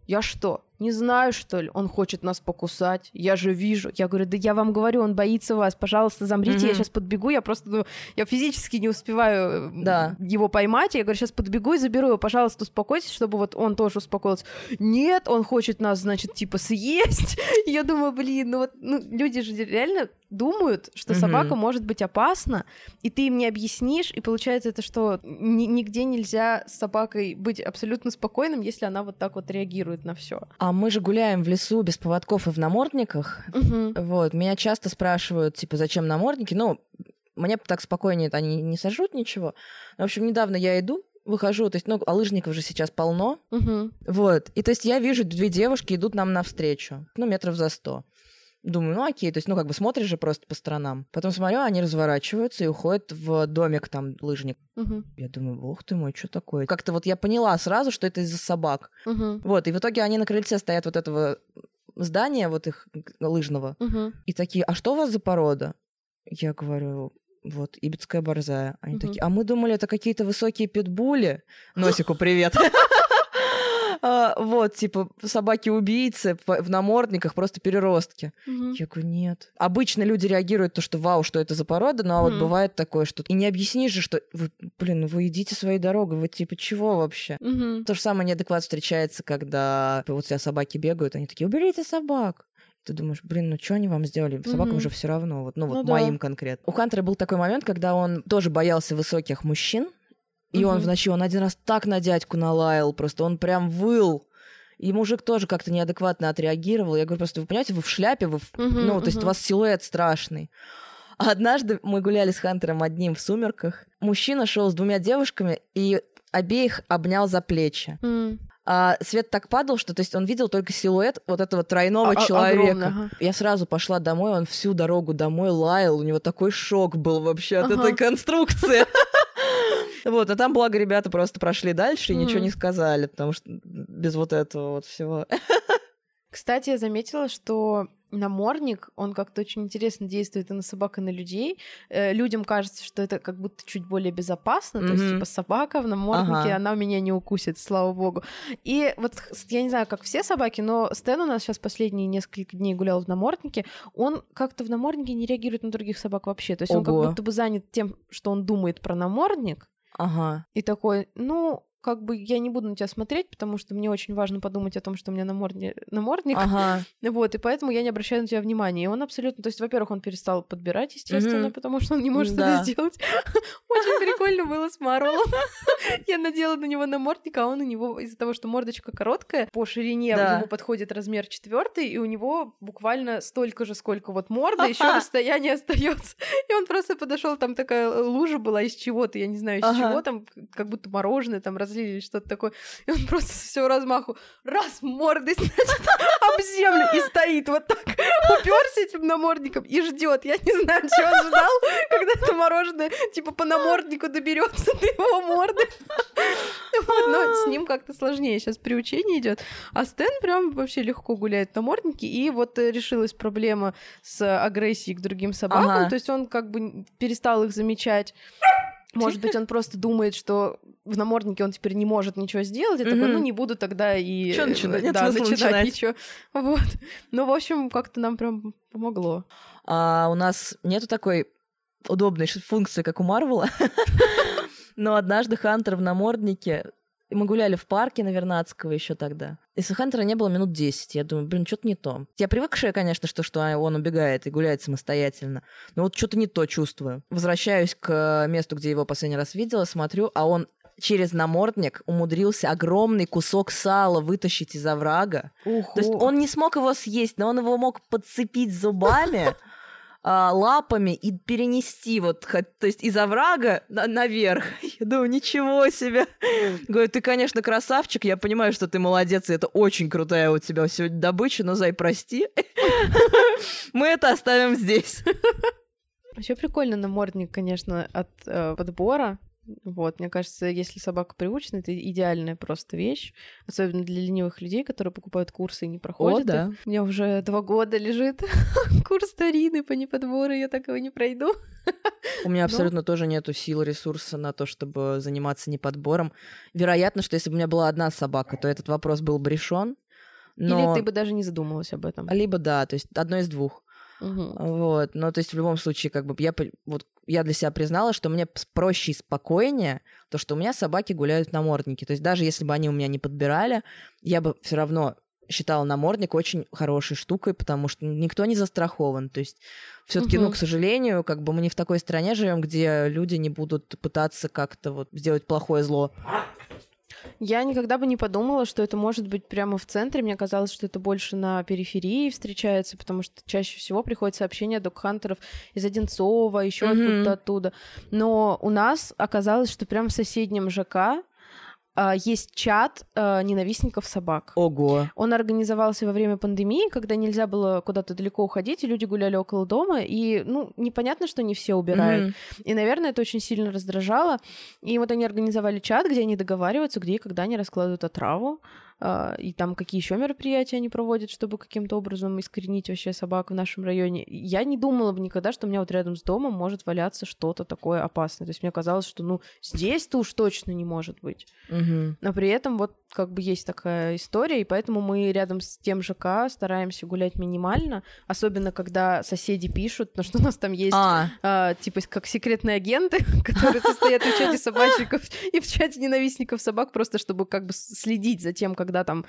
я что, не знаю, что ли? Он хочет нас покусать. Я же вижу. Я говорю, да я вам говорю, он боится вас. Пожалуйста, замрите. Я Мгм. сейчас подбегу. Я просто, ну, я физически не успеваю Да. его поймать. Я говорю, сейчас подбегу и заберу его. Пожалуйста, успокойтесь, чтобы вот он тоже успокоился. Нет, он хочет нас, значит, типа съесть. Я думаю, блин, ну вот ну, люди же реально думают, что Мгм. собака может быть опасна, и ты им не объяснишь, и получается это, что ни- нигде нельзя с собакой быть абсолютно спокойным, если она вот так вот реагирует на все. А мы же гуляем в лесу без поводков и в намордниках. Вот, меня часто спрашивают, типа, зачем намордники? Ну, мне так спокойнее, они не сожрут ничего. В общем, недавно я иду, выхожу, то есть, ну, а лыжников же сейчас полно. Вот, и то есть я вижу, две девушки идут нам навстречу, ну, метров за сто. Думаю, ну окей, то есть, ну, как бы смотришь же просто по сторонам. Потом смотрю, они разворачиваются и уходят в домик там лыжник. Я думаю, бог ты мой, что такое? Как-то вот я поняла сразу, что это из-за собак. Вот, и в итоге они на крыльце стоят вот этого здания, вот их лыжного, и такие, а что у вас за порода? Я говорю, вот, ибицкая борзая. Они Мгм. такие, а мы думали, это какие-то высокие питбули. Носику привет. А, Вот, типа, собаки-убийцы в намордниках, просто переростки. Я говорю, нет. Обычно люди реагируют то, что вау, что это за порода, но вот бывает такое, что и не объяснишь же, что блин, вы идите своей дорогой, вы типа чего вообще? То же самое неадекват встречается, когда вот у тебя собаки бегают, они такие, уберите собак. Ты думаешь, блин, ну что они вам сделали? Собакам Мгм. же все равно. Вот, ну, Ну вот да. моим конкретно. У Хантера был такой момент, когда он тоже боялся высоких мужчин. И он в ночи, он один раз так на дядьку налаял, просто он прям выл. И мужик тоже как-то неадекватно отреагировал. Я говорю, просто вы понимаете, вы в шляпе, вы в- Мгм, ну, то есть у вас силуэт страшный. А однажды мы гуляли с Хантером одним в сумерках. Мужчина шел с двумя девушками и обеих обнял за плечи. А свет так падал, что то есть он видел только силуэт вот этого тройного А- а- человека. огромный, ага. Я сразу пошла домой, он всю дорогу домой лаял, у него такой шок был вообще от Ага. этой конструкции. Вот, а там, благо, ребята просто прошли дальше и ничего не сказали, потому что без вот этого вот всего. Кстати, я заметила, что намордник, он как-то очень интересно действует и на собак, и на людей. Э, людям кажется, что это как будто чуть более безопасно. То есть, типа, собака в наморднике, Ага. она меня не укусит, слава богу. И вот я не знаю, как все собаки, но Стэн у нас сейчас последние несколько дней гулял в наморднике. Он как-то в наморднике не реагирует на других собак вообще. То есть он как Ого. будто бы занят тем, что он думает про намордник, Ага. и такой, ну, как бы я не буду на тебя смотреть, потому что мне очень важно подумать о том, что у меня намордни... намордник. Ага. Вот, и поэтому я не обращаю на тебя внимания. И он абсолютно... То есть, во-первых, он перестал подбирать, естественно, Мгм. потому что он не может Да. это сделать. Очень прикольно было с Марвелом. Я надела на него намордник, а он у него, из-за того, что мордочка короткая, по ширине ему подходит размер четвертый, и у него буквально столько же, сколько вот морда, еще расстояние остается. И он просто подошел, там такая лужа была из чего-то, я не знаю из чего, там как будто мороженое там разлили или что-то такое. И он просто со всего размаху раз мордой, значит, об землю и стоит вот так, уперся этим намордником и ждет. Я не знаю, чего он ждал, когда это мороженое типа по наморднику доберется до его морды. Вот, но с ним как-то сложнее. Сейчас приучение идет. А Стэн прям вообще легко гуляет в наморднике. И вот э, решилась проблема с агрессией к другим собакам. Ага. То есть он как бы перестал их замечать. Может быть, он просто думает, что в наморднике он теперь не может ничего сделать. Я такой, ну не буду тогда и... Чё э, начинать? Нет да, смысла начинать начинать. ничего. Вот. Ну, в общем, как-то нам прям помогло. А у нас нету такой удобной функции, как у Марвела. Но однажды Хантер в наморднике И мы гуляли в парке на Вернадского еще тогда. И Хантера не было минут 10. Я думаю, блин, что-то не то. Я привыкшая, конечно, что, что он убегает и гуляет самостоятельно. Но вот что-то не то чувствую. Возвращаюсь к месту, где его последний раз видела, смотрю, а он через намордник умудрился огромный кусок сала вытащить из оврага. Уху. То есть он не смог его съесть, но он его мог подцепить зубами, а, лапами и перенести вот, то есть из оврага на- наверх. Я думаю, ничего себе. Говорю, ты, конечно, красавчик, я понимаю, что ты молодец, и это очень крутая у тебя сегодня добыча, но, зай, прости. Мы это оставим здесь. Вообще прикольно намордник, конечно, от э, подбора. Вот, мне кажется, если собака приучена, это идеальная просто вещь. Особенно для ленивых людей, которые покупают курсы и не проходят. О, да. их. У меня уже два года лежит курс Тарины по неподбору, я так его не пройду. У меня Но- абсолютно тоже нету сил, ресурса на то, чтобы заниматься неподбором. Вероятно, что если бы у меня была одна собака, то этот вопрос был бы решен. Но... Или ты бы даже не задумалась об этом. Либо да, то есть одно из двух. Мгм. Вот, но то есть в любом случае, как бы я, вот, я для себя признала, что мне проще и спокойнее то, что у меня собаки гуляют в наморднике. То есть даже если бы они у меня не подбирали, я бы все равно считала намордник очень хорошей штукой, потому что никто не застрахован. То есть все-таки, ну, Мгм. к сожалению, как бы мы не в такой стране живем, где люди не будут пытаться как-то вот сделать плохое зло. Я никогда бы не подумала, что это может быть прямо в центре. Мне казалось, что это больше на периферии встречается, потому что чаще всего приходят сообщения от докхантеров из Одинцова, еще Мгм. оттуда, оттуда. Но у нас оказалось, что прямо в соседнем ЖК есть чат а, ненавистников собак. Ого. Он организовался во время пандемии, когда нельзя было куда-то далеко уходить, и люди гуляли около дома, и, ну, непонятно, что не все убирают. Мгм. И, наверное, это очень сильно раздражало. И вот они организовали чат, где они договариваются, где и когда они раскладывают отраву, а, и там какие еще мероприятия они проводят, чтобы каким-то образом искоренить вообще собак в нашем районе. Я не думала бы никогда, что у меня вот рядом с домом может валяться что-то такое опасное. То есть мне казалось, что, ну, здесь-то уж точно не может быть. Мгм. Но при этом вот как бы есть такая история, и поэтому мы рядом с тем ЖК стараемся гулять минимально, особенно когда соседи пишут, потому что у нас там есть А, а, типа как секретные агенты, которые состоят в чате собачников и в чате ненавистников собак, просто чтобы как бы следить за тем, когда там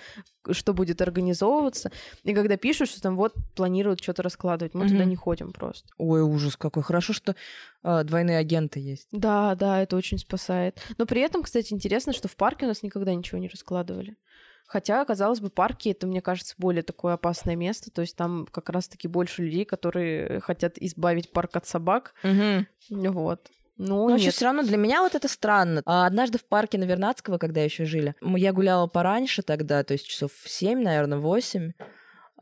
что будет организовываться. И когда пишут, что там вот планируют что-то раскладывать, мы туда Мгм. не ходим просто. ой, ужас какой. Хорошо, что а, двойные агенты есть. Да, да, это очень спасает. Но при этом, кстати, интересно, что в парке у нас никогда ничего не раскладывали. Хотя, казалось бы, парки это, мне кажется, более такое опасное место. То есть там как раз-таки больше людей, которые хотят избавить парк от собак. Мгм. Вот. Ну, вообще, нет. все равно для меня вот это странно. А однажды в парке на Вернадского, когда еще жили, я гуляла пораньше тогда, то есть часов в 7, наверное, 8.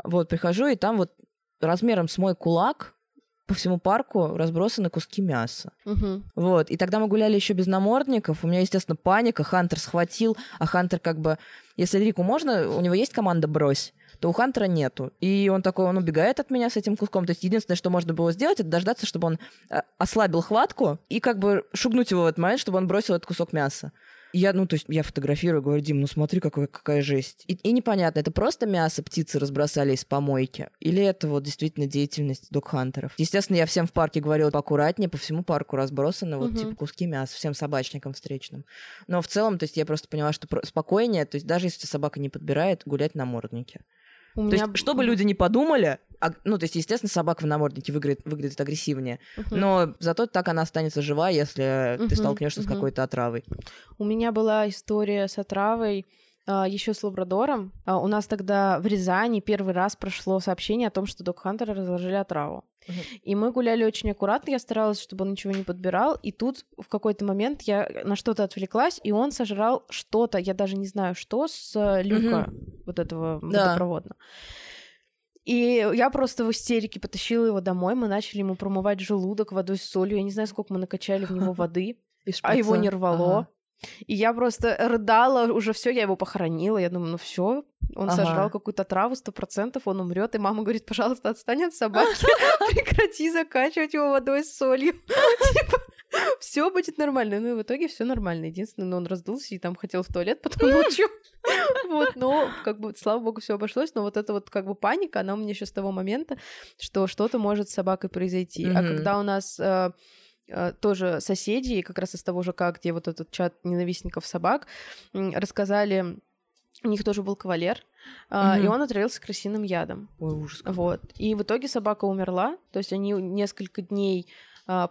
Вот, прихожу, и там вот размером с мой кулак по всему парку разбросаны куски мяса. Мгм. Вот. И тогда мы гуляли еще без намордников. У меня, естественно, паника. Хантер схватил, а Хантер как бы... Если Рику можно, у него есть команда «брось», то у Хантера нету. И он такой, он убегает от меня с этим куском. То есть единственное, что можно было сделать, это дождаться, чтобы он э, ослабил хватку и как бы шугнуть его в этот момент, чтобы он бросил этот кусок мяса. Я, ну, то есть я фотографирую, говорю, Дим, ну смотри, какой, какая жесть. И, и непонятно, это просто мясо птицы разбросали из помойки? Или это вот действительно деятельность док-хантеров? Естественно, я всем в парке говорила поаккуратнее, по всему парку разбросаны вот Мгм. типа куски мяса, всем собачникам встречным. Но в целом, то есть я просто поняла, что спокойнее, то есть даже если собака не подбирает, гулять на наморднике. У То меня есть, чтобы люди не подумали, а- ну, то есть, естественно, собака в наморднике выглядит, выглядит агрессивнее, Мгм. но зато так она останется жива, если ты Мгм, столкнешься с мгм. какой-то отравой. У меня была история с отравой еще с лабрадором. А, У нас тогда в Рязани первый раз прошло сообщение о том, что док-хантеры разложили отраву. Мгм. И мы гуляли очень аккуратно, я старалась, чтобы он ничего не подбирал, и тут в какой-то момент я на что-то отвлеклась, и он сожрал что-то, я даже не знаю что, с э, люка вот этого Да. водопроводного. И я просто в истерике потащила его домой, мы начали ему промывать желудок водой с солью, я не знаю, сколько мы накачали в него воды, а его не рвало. И я просто рыдала, уже все, я его похоронила. Я думаю, ну все, он Ага. сожрал какую-то траву, сто процентов, он умрет. И мама говорит, пожалуйста, отстань от собаки, прекрати закачивать его водой с солью. Типа, все будет нормально. Ну и в итоге все нормально. Единственное, ну, он раздулся и там хотел в туалет потом ночью. Вот, но как бы, слава богу, все обошлось. Но вот эта вот как бы паника, она у меня еще с того момента, что что-то может с собакой произойти. А когда у нас э, тоже соседи, как раз из того же как, где вот этот чат ненавистников собак, рассказали, у них тоже был кавалер, Uh-huh. и он отравился крысиным ядом. Ой, ужас. Вот. И в итоге собака умерла, то есть они несколько дней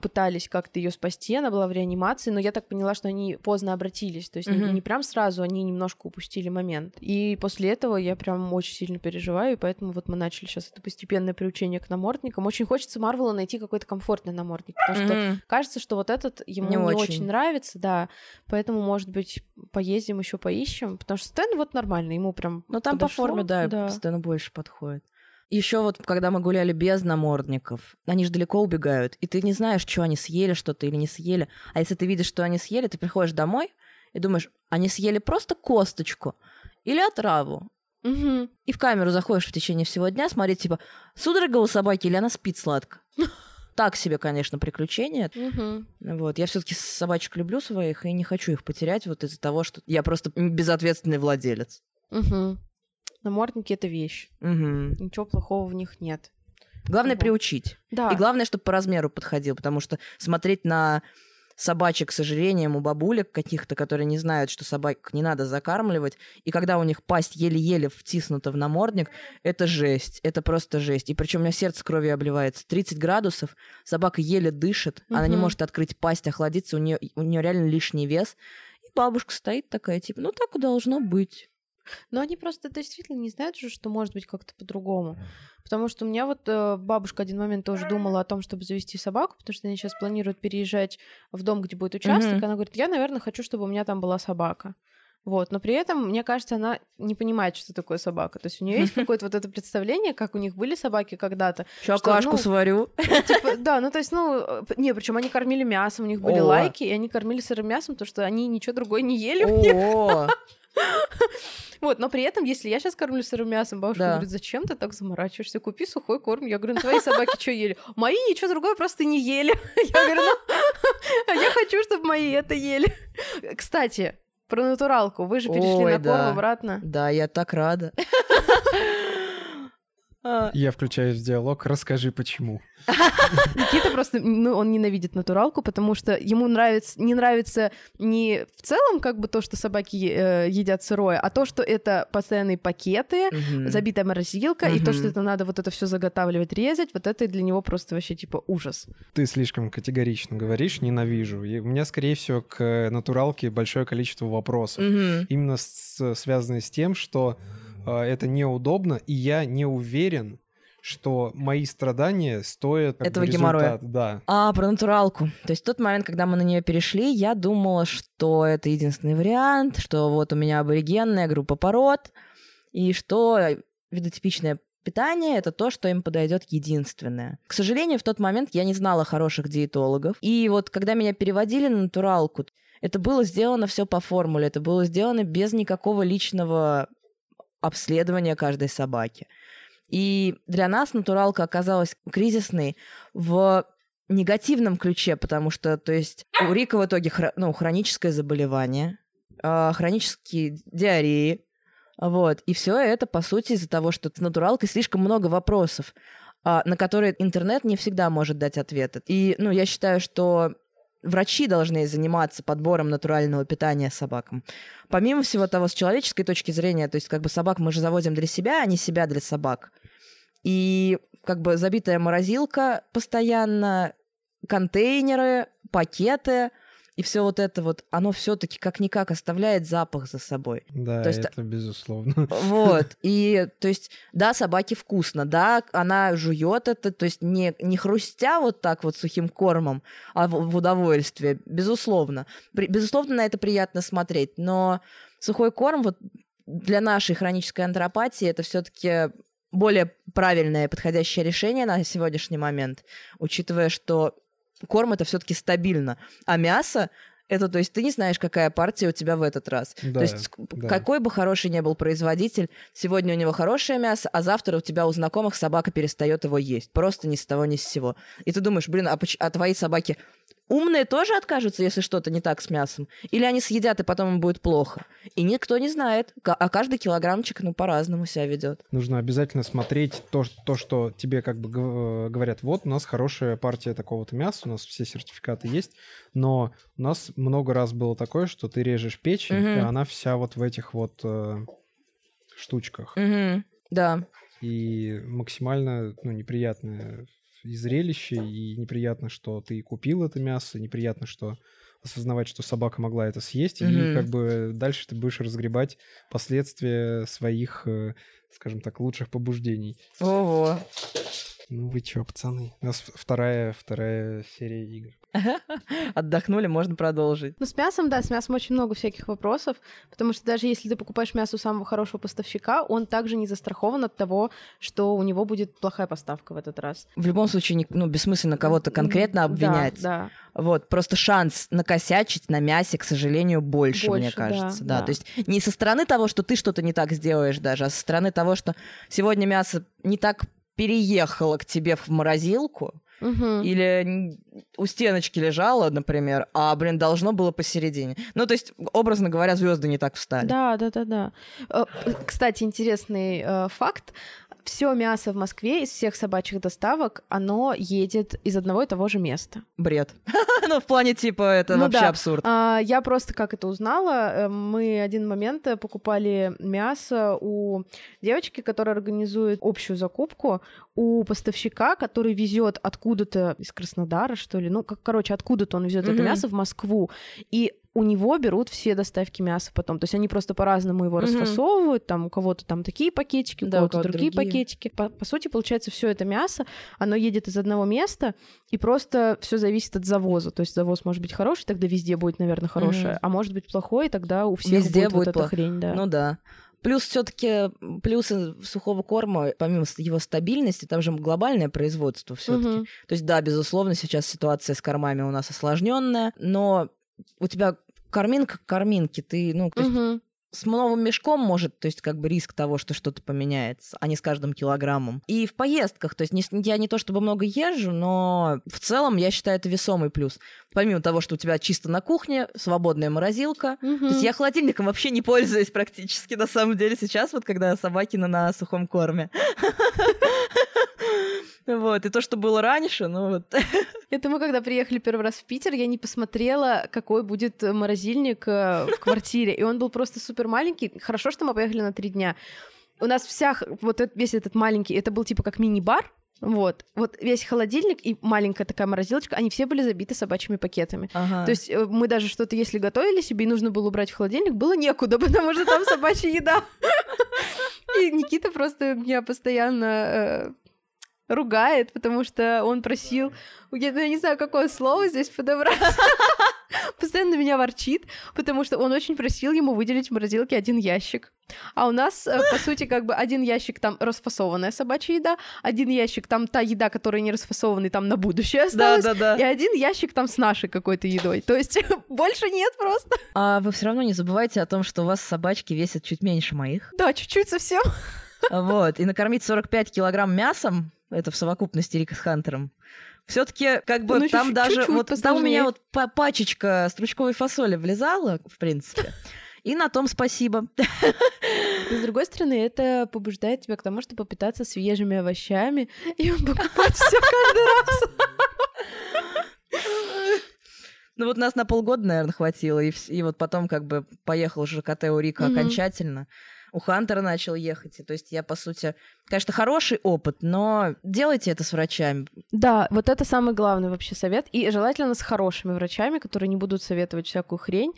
пытались как-то ее спасти, она была в реанимации, но я так поняла, что они поздно обратились, то есть mm-hmm. не, не прям сразу, они немножко упустили момент. И после этого я прям очень сильно переживаю, и поэтому вот мы начали сейчас это постепенное приучение к намордникам. Очень хочется Марвелу найти какой-то комфортный намордник, потому mm-hmm. что кажется, что вот этот ему не, не очень. очень нравится, да, поэтому, может быть, поездим еще поищем, потому что Стэн вот нормально, ему прям Ну там подошло. по форме, да, да. Стэну больше подходит. Еще вот, когда мы гуляли без намордников, они же далеко убегают, и ты не знаешь, что они съели что-то или не съели. А если ты видишь, что они съели, ты приходишь домой и думаешь, они съели просто косточку или отраву. Угу. И в камеру заходишь в течение всего дня, смотреть, типа, судорога у собаки или она спит сладко. Так себе, конечно, приключение. Угу. Вот. Я все-таки собачек люблю своих и не хочу их потерять вот из-за того, что я просто безответственный владелец. Угу. Намордники — это вещь. Угу. Ничего плохого в них нет. Главное вот. приучить. Да. И главное, чтобы по размеру подходил, потому что смотреть на собачек, к сожалению, у бабулек каких-то, которые не знают, что собак не надо закармливать, и когда у них пасть еле-еле втиснута в намордник, это жесть, это просто жесть. И причем у меня сердце кровью обливается. 30 градусов, собака еле дышит, угу. она не может открыть пасть, охладиться, у нее, у нее реально лишний вес. И бабушка стоит такая, типа, ну так и должно быть. Но они просто действительно не знают уже, что может быть как-то по-другому. Потому что у меня вот э, бабушка один момент тоже думала о том, чтобы завести собаку, потому что они сейчас планируют переезжать в дом, где будет участок. Mm-hmm. Она говорит, я, наверное, хочу, чтобы у меня там была собака. Вот, но при этом, мне кажется, она не понимает, что такое собака. То есть у нее есть какое-то вот это представление, как у них были собаки когда-то. Сейчас кашку ну, сварю. Типа, да, ну то есть, ну, не, причем они кормили мясом, у них были О. лайки, и они кормили сырым мясом, потому что они ничего другое не ели. О. Вот, но при этом, если я сейчас кормлю сырым мясом, бабушка да. говорит, зачем ты так заморачиваешься? Купи сухой корм. Я говорю, ну твои собаки что ели? Мои ничего другого просто не ели. Я говорю, ну, а я хочу, чтобы мои это ели. Кстати, про натуралку. Вы же перешли Ой, на да. корм обратно. Да, я так рада. А. Я включаюсь в диалог, расскажи, почему. Никита просто, ну, он ненавидит натуралку, потому что ему нравится, не нравится не в целом как бы то, что собаки э, едят сырое, а то, что это постоянные пакеты, угу. забитая морозилка, угу. и то, что это надо вот это все заготавливать, резать, вот это для него просто вообще типа ужас. Ты слишком категорично говоришь, ненавижу. И у меня, скорее всего, к натуралке большое количество вопросов. Угу. Именно с, связанные с тем, что это неудобно, и я не уверен, что мои страдания стоят этого бы, геморроя. Да. А про натуралку. То есть в тот момент, когда мы на нее перешли, я думала, что это единственный вариант, что вот у меня аборигенная группа пород, и что видотипичное питание это то, что им подойдет единственное. К сожалению, в тот момент я не знала хороших диетологов. И вот когда меня переводили на натуралку, это было сделано все по формуле, это было сделано без никакого личного обследования каждой собаки. И для нас натуралка оказалась кризисной в негативном ключе, потому что, то есть, у Рика в итоге ну, хроническое заболевание, э, хронические диареи, вот. И все это, по сути, из-за того, что с натуралкой слишком много вопросов, э, на которые интернет не всегда может дать ответы. И, ну, я считаю, что врачи должны заниматься подбором натурального питания собакам. Помимо всего того, с человеческой точки зрения, то есть как бы собак мы же заводим для себя, а не себя для собак. И как бы забитая морозилка постоянно, контейнеры, пакеты – и все вот это вот, оно все-таки как-никак оставляет запах за собой. Да, то есть, это безусловно. Вот. И, то есть, да, собаке вкусно, да, она жует это, то есть не, не хрустя вот так вот сухим кормом, а в, в удовольствие, безусловно. При, безусловно, на это приятно смотреть, но сухой корм вот для нашей хронической антропатии это все-таки более правильное подходящее решение на сегодняшний момент, учитывая, что корм это все-таки стабильно. А мясо это, то есть, ты не знаешь, какая партия у тебя в этот раз. Да, то есть, да. какой бы хороший ни был производитель, сегодня у него хорошее мясо, а завтра у тебя у знакомых собака перестает его есть. Просто ни с того, ни с сего. И ты думаешь, блин, а, а твои собаки умные тоже откажутся, если что-то не так с мясом? Или они съедят, и потом им будет плохо? И никто не знает. А каждый килограммчик, ну, по-разному себя ведет. Нужно обязательно смотреть то, то, что тебе как бы говорят, вот у нас хорошая партия такого-то мяса, у нас все сертификаты есть, но у нас много раз было такое, что ты режешь печень, угу. и она вся вот в этих вот э, штучках. Угу. Да. И максимально ну, неприятное и зрелище, и неприятно, что ты купил это мясо, неприятно, что осознавать, что собака могла это съесть, mm-hmm. и как бы дальше ты будешь разгребать последствия своих, э, скажем так, лучших побуждений. Ого. Ну вы чё, пацаны? У нас вторая, вторая серия игр. Отдохнули, можно продолжить. Ну, с мясом, да, с мясом очень много всяких вопросов, потому что даже если ты покупаешь мясо у самого хорошего поставщика, он также не застрахован от того, что у него будет плохая поставка в этот раз. В любом случае, ну, бессмысленно кого-то конкретно обвинять. Да, да. Вот, просто шанс накосячить на мясе, к сожалению, больше, больше мне кажется. Да, да. да, то есть не со стороны того, что ты что-то не так сделаешь даже, а со стороны того, что сегодня мясо не так переехало к тебе в морозилку, Угу. Или у стеночки лежало, например, а, блин, должно было посередине. Ну, то есть, образно говоря, звезды не так встали. Да, да, да, да. Э, кстати, интересный э, факт все мясо в Москве из всех собачьих доставок, оно едет из одного и того же места. Бред. ну, в плане типа это ну, вообще да. абсурд. А, я просто как это узнала. Э, мы один момент покупали мясо у девочки, которая организует общую закупку, у поставщика, который везет откуда-то из Краснодара, что ли. Ну, как, короче, откуда-то он везет mm-hmm. это мясо в Москву. И у него берут все доставки мяса потом. То есть они просто по-разному его mm-hmm. расфасовывают, там у кого-то там такие пакетики, у да, кого-то другие, другие пакетики. По, по сути, получается, все это мясо, оно едет из одного места, и просто все зависит от завоза. То есть завоз может быть хороший, тогда везде будет, наверное, хорошее, mm-hmm. а может быть плохой, и тогда у всех везде будет, будет вот плохо. эта хрень, да. Ну да. Плюс все-таки плюсы сухого корма, помимо его стабильности, там же глобальное производство все-таки. Угу. То есть, да, безусловно, сейчас ситуация с кормами у нас осложненная, но у тебя корминка к корминке. Ты, ну, то есть с новым мешком может, то есть как бы риск того, что что-то поменяется, а не с каждым килограммом. И в поездках, то есть не, я не то чтобы много езжу, но в целом я считаю это весомый плюс. Помимо того, что у тебя чисто на кухне, свободная морозилка. Угу. То есть я холодильником вообще не пользуюсь практически на самом деле сейчас, вот когда собаки на, на сухом корме. Вот, и то, что было раньше, ну вот. Это мы, когда приехали первый раз в Питер, я не посмотрела, какой будет морозильник э, в квартире, и он был просто супер маленький. Хорошо, что мы поехали на три дня. У нас вся, вот весь этот маленький, это был типа как мини-бар, вот. Вот весь холодильник и маленькая такая морозилочка, они все были забиты собачьими пакетами. Ага. То есть э, мы даже что-то, если готовили себе, и нужно было убрать в холодильник, было некуда, потому что там собачья еда. И Никита просто меня постоянно э, ругает, потому что он просил, я, не знаю, какое слово здесь подобрать, постоянно меня ворчит, потому что он очень просил ему выделить в морозилке один ящик. А у нас, э, по сути, как бы один ящик там расфасованная собачья еда, один ящик там та еда, которая не расфасованная, там на будущее осталась, да, да, да. и один ящик там с нашей какой-то едой. То есть больше нет просто. А вы все равно не забывайте о том, что у вас собачки весят чуть меньше моих. Да, чуть-чуть совсем. Вот, и накормить 45 килограмм мясом это в совокупности Рика с Хантером. Все-таки, как бы, ну, там даже... Вот там у меня вот пачечка стручковой фасоли влезала, в принципе. И на том спасибо. с другой стороны, это побуждает тебя к тому, чтобы питаться свежими овощами и покупать все каждый раз. Ну вот нас на полгода, наверное, хватило, и, и вот потом как бы поехал ЖКТ у Рика mm-hmm. окончательно у Хантера начал ехать. И, то есть я, по сути, конечно, хороший опыт, но делайте это с врачами. Да, вот это самый главный вообще совет. И желательно с хорошими врачами, которые не будут советовать всякую хрень.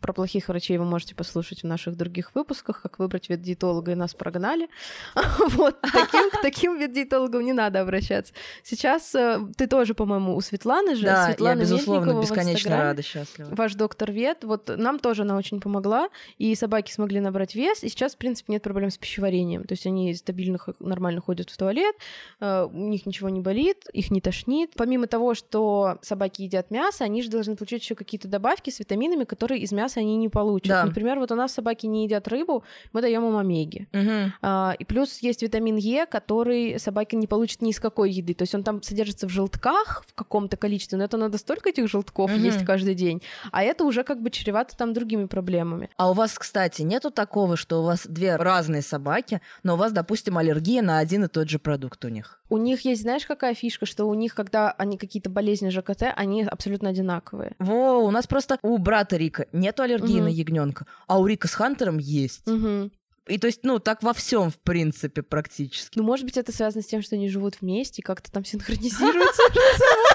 Про плохих врачей вы можете послушать в наших других выпусках, как выбрать ветдиетолога, и нас прогнали. Вот, таким, таким ветдиетологам не надо обращаться. Сейчас э, ты тоже, по-моему, у Светланы же. Да, Светлана я, безусловно, бесконечно рада, счастлива. Ваш доктор Вет, вот нам тоже она очень помогла, и собаки смогли набрать вес, и сейчас сейчас, в принципе, нет проблем с пищеварением. То есть они стабильно, нормально ходят в туалет, э, у них ничего не болит, их не тошнит. Помимо того, что собаки едят мясо, они же должны получить еще какие-то добавки с витаминами, которые из мяса они не получат. Да. Например, вот у нас собаки не едят рыбу, мы даем им омеги. Угу. А, и плюс есть витамин Е, который собаки не получат ни из какой еды. То есть он там содержится в желтках в каком-то количестве, но это надо столько этих желтков угу. есть каждый день. А это уже как бы чревато там другими проблемами. А у вас, кстати, нету такого, что у вас две разные собаки, но у вас, допустим, аллергия на один и тот же продукт у них? У них есть, знаешь, какая фишка, что у них, когда они какие-то болезни ЖКТ, они абсолютно одинаковые. Во, у нас просто у брата Рика нету аллергии угу. на ягненка, а у Рика с Хантером есть. Угу. И то есть, ну, так во всем, в принципе, практически. Ну, может быть, это связано с тем, что они живут вместе, как-то там синхронизируются.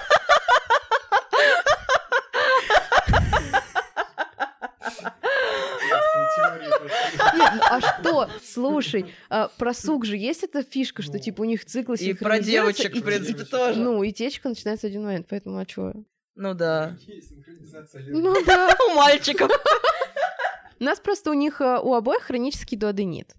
Ну, а что? Слушай, а, про сук же есть эта фишка, что типа у них циклы И про девочек, в принципе, тоже. Ну, и течка начинается в один момент, поэтому а чё? Ну да. Ну да. У мальчиков. У нас просто у них э, у обоих хронический дуоденит.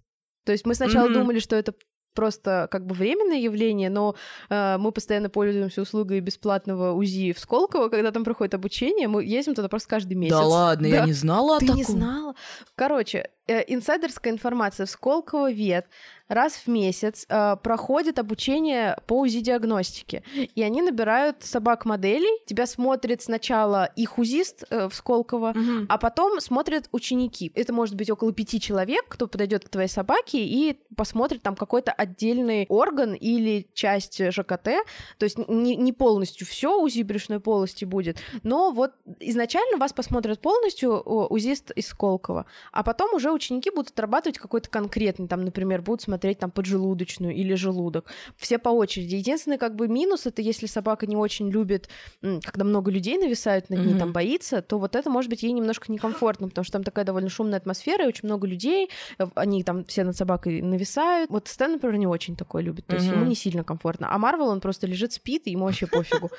То есть мы сначала думали, что это просто как бы временное явление, но э, мы постоянно пользуемся услугой бесплатного УЗИ в Сколково, когда там проходит обучение, мы ездим туда просто каждый месяц. Да ладно, да. я не знала Ты о таком. не знала? Короче, инсайдерская информация в Сколково вет раз в месяц э, проходит обучение по УЗИ-диагностике. И они набирают собак-моделей. Тебя смотрит сначала их УЗИст э, в Сколково, угу. а потом смотрят ученики. Это может быть около пяти человек, кто подойдет к твоей собаке и посмотрит там какой-то отдельный орган или часть ЖКТ. То есть не, не полностью все УЗИ брюшной полости будет, но вот изначально вас посмотрят полностью УЗИст из Сколково, а потом уже ученики будут отрабатывать какой-то конкретный, там, например, будут смотреть там поджелудочную или желудок. Все по очереди. Единственный как бы минус это если собака не очень любит, когда много людей нависают над ней, mm-hmm. там боится, то вот это может быть ей немножко некомфортно, потому что там такая довольно шумная атмосфера и очень много людей, э, они там все над собакой нависают. Вот Стэн, например, не очень такое любит, то есть mm-hmm. ему не сильно комфортно. А Марвел, он просто лежит, спит, и ему вообще пофигу.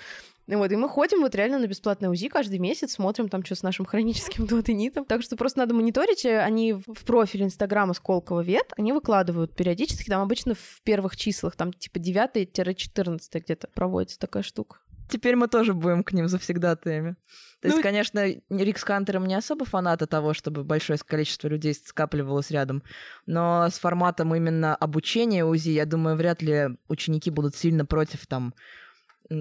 Вот, и мы ходим вот реально на бесплатное УЗИ каждый месяц, смотрим там, что с нашим хроническим дуоденитом. Так что просто надо мониторить. Э, они в профиль Инстаграма Сколково Вет, они выкладывают периодически, там обычно в первых числах, там типа 9-14 где-то проводится такая штука. Теперь мы тоже будем к ним завсегдатаями. То ну, есть, конечно, Рик с Хантером не особо фанаты того, чтобы большое количество людей скапливалось рядом, но с форматом именно обучения УЗИ, я думаю, вряд ли ученики будут сильно против там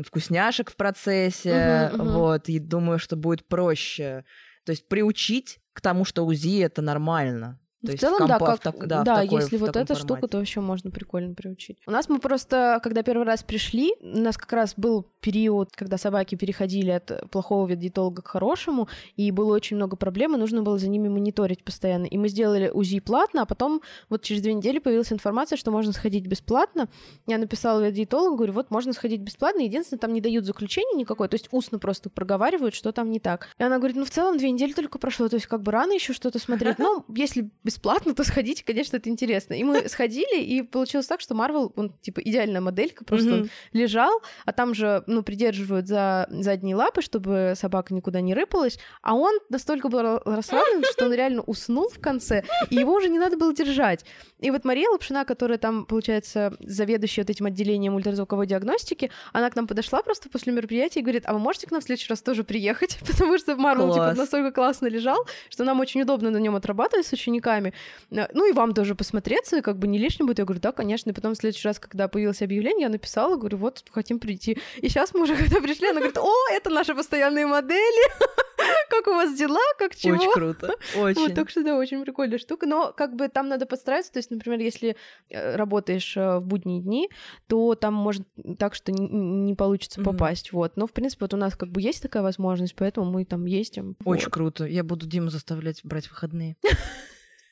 вкусняшек в процессе, uh-huh, uh-huh. вот, и думаю, что будет проще. То есть приучить к тому, что УЗИ это нормально. То в целом, да, как, так, да, да такой, если вот эта формате. штука, то еще можно прикольно приучить. У нас мы просто, когда первый раз пришли, у нас как раз был период, когда собаки переходили от плохого ветдиетолога к хорошему, и было очень много проблем, и нужно было за ними мониторить постоянно. И мы сделали УЗИ платно, а потом вот через две недели появилась информация, что можно сходить бесплатно. Я написала ветдиетологу, говорю, вот можно сходить бесплатно, единственное, там не дают заключения никакое, то есть устно просто проговаривают, что там не так. И она говорит, ну в целом две недели только прошло, то есть как бы рано еще что-то смотреть. Ну, если бесплатно, то сходите, конечно, это интересно. И мы сходили, и получилось так, что Марвел, он типа идеальная моделька, просто он лежал, а там же, ну, придерживают за задние лапы, чтобы собака никуда не рыпалась, а он настолько был расслаблен, что он реально уснул в конце, и его уже не надо было держать. И вот Мария Лапшина, которая там, получается, заведующая вот этим отделением ультразвуковой диагностики, она к нам подошла просто после мероприятия и говорит, а вы можете к нам в следующий раз тоже приехать? Потому что Марвел, типа, настолько классно лежал, что нам очень удобно на нем отрабатывать с учениками. Э, ну и вам тоже посмотреться, как бы не лишним будет. Я говорю, да, конечно. И потом в следующий раз, когда появилось объявление, я написала, говорю, вот, хотим прийти. И сейчас мы уже, когда пришли, она говорит, о, это наши постоянные модели. Как у вас дела, как чего? Очень круто, очень. Вот, так что да, очень прикольная штука. Но как бы там надо подстраиваться. То есть, например, если э, работаешь э, в будние дни, то там может так, что не получится попасть. Вот. Но, в принципе, вот у нас как бы есть такая возможность, поэтому мы там ездим. Очень круто. Я буду Диму заставлять брать выходные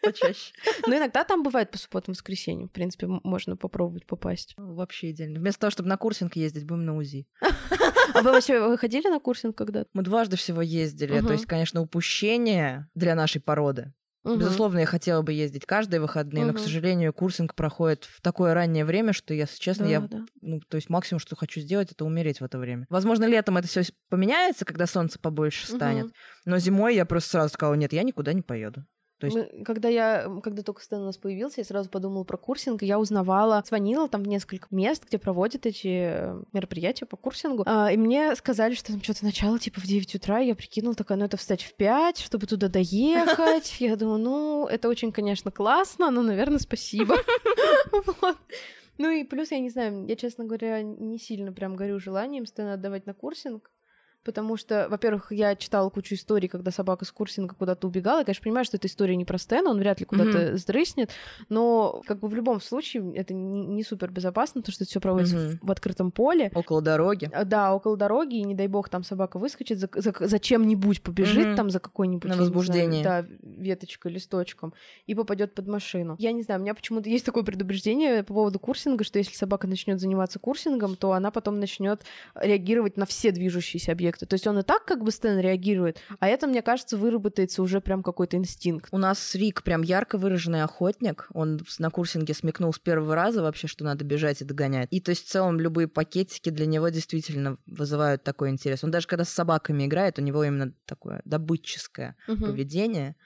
почаще. Но иногда там бывает по субботам, воскресеньям. В принципе, можно попробовать попасть. Ну, вообще идеально. Вместо того, чтобы на курсинг ездить, будем на УЗИ. А вы вообще вы ходили на курсинг когда-то? Мы дважды всего ездили. То есть, конечно, упущение для нашей породы. Угу. Безусловно, я хотела бы ездить каждые выходные, угу. но, к сожалению, курсинг проходит в такое раннее время, что, если честно, да, я, да. ну, то есть максимум, что хочу сделать, это умереть в это время. Возможно, летом это все поменяется, когда солнце побольше станет, угу. но зимой я просто сразу сказала, нет, я никуда не поеду. То есть... Мы, когда я, когда только Стэн у нас появился, я сразу подумала про курсинг, я узнавала, звонила там в несколько мест, где проводят эти мероприятия по курсингу, а, и мне сказали, что там что-то начало типа в 9 утра, я прикинула, такая, ну это встать в 5, чтобы туда доехать. Я думаю, ну, это очень, конечно, классно, но, наверное, спасибо. Ну и плюс, я не знаю, я, честно говоря, не сильно прям горю желанием Стэна отдавать на курсинг потому что, во-первых, я читала кучу историй, когда собака с курсинга куда-то убегала. Я, конечно, понимаю, что эта история не про Стэна, он вряд ли куда-то mm-hmm. сдрыснет, но как бы в любом случае это не, супер безопасно, потому что это все проводится mm-hmm. в, в открытом поле. Около дороги. А, да, около дороги, и не дай бог там собака выскочит, за, за, за чем-нибудь побежит mm-hmm. там, за какой-нибудь... На возбуждение. Знаю, да, веточкой, листочком, и попадет под машину. Я не знаю, у меня почему-то есть такое предупреждение по поводу курсинга, что если собака начнет заниматься курсингом, то она потом начнет реагировать на все движущиеся объекты. То есть он и так как бы Стэн реагирует, а это, мне кажется, выработается уже прям какой-то инстинкт. У нас Рик прям ярко выраженный охотник. Он на курсинге смекнул с первого раза вообще, что надо бежать и догонять. И то есть в целом любые пакетики для него действительно вызывают такой интерес. Он даже когда с собаками играет, у него именно такое добытческое угу. поведение.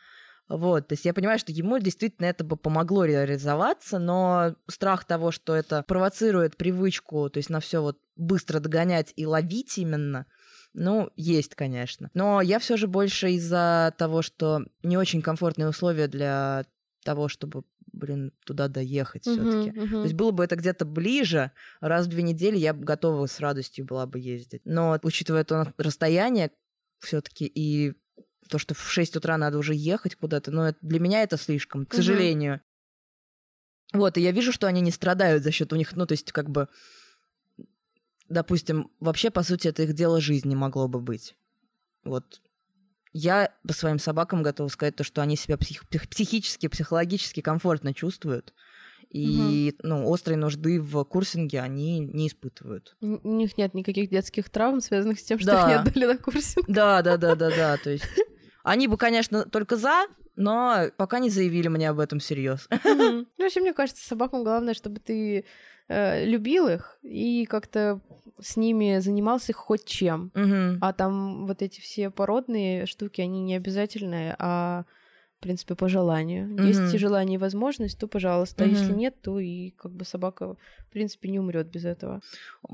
Вот, то есть я понимаю, что ему действительно это бы помогло реализоваться, но страх того, что это провоцирует привычку, то есть на все вот быстро догонять и ловить именно, ну, есть, конечно. Но я все же больше из-за того, что не очень комфортные условия для того, чтобы блин, туда доехать uh-huh, все-таки. Uh-huh. То есть было бы это где-то ближе, раз в две недели я бы готова с радостью была бы ездить. Но учитывая то расстояние все-таки и то, что в 6 утра надо уже ехать куда-то, ну, это, для меня это слишком, к uh-huh. сожалению. Вот, и я вижу, что они не страдают за счет у них, ну, то есть, как бы допустим, вообще, по сути, это их дело жизни могло бы быть. Вот я по своим собакам готова сказать то, что они себя псих, психически, психологически комфортно чувствуют. И угу. ну, острой нужды в курсинге они не испытывают. У них нет никаких детских травм, связанных с тем, что да. их не отдали на курсинг. Да, да, да, да, да. То есть они бы, конечно, только за, но пока не заявили мне об этом всерьез. Ну, вообще, мне кажется, собакам главное, чтобы ты э, любил их и как-то с ними занимался хоть чем. Угу. А там вот эти все породные штуки, они не обязательные, а в принципе, по желанию. Угу. Есть желание и возможность, то пожалуйста. Угу. А если нет, то и как бы собака, в принципе, не умрет без этого.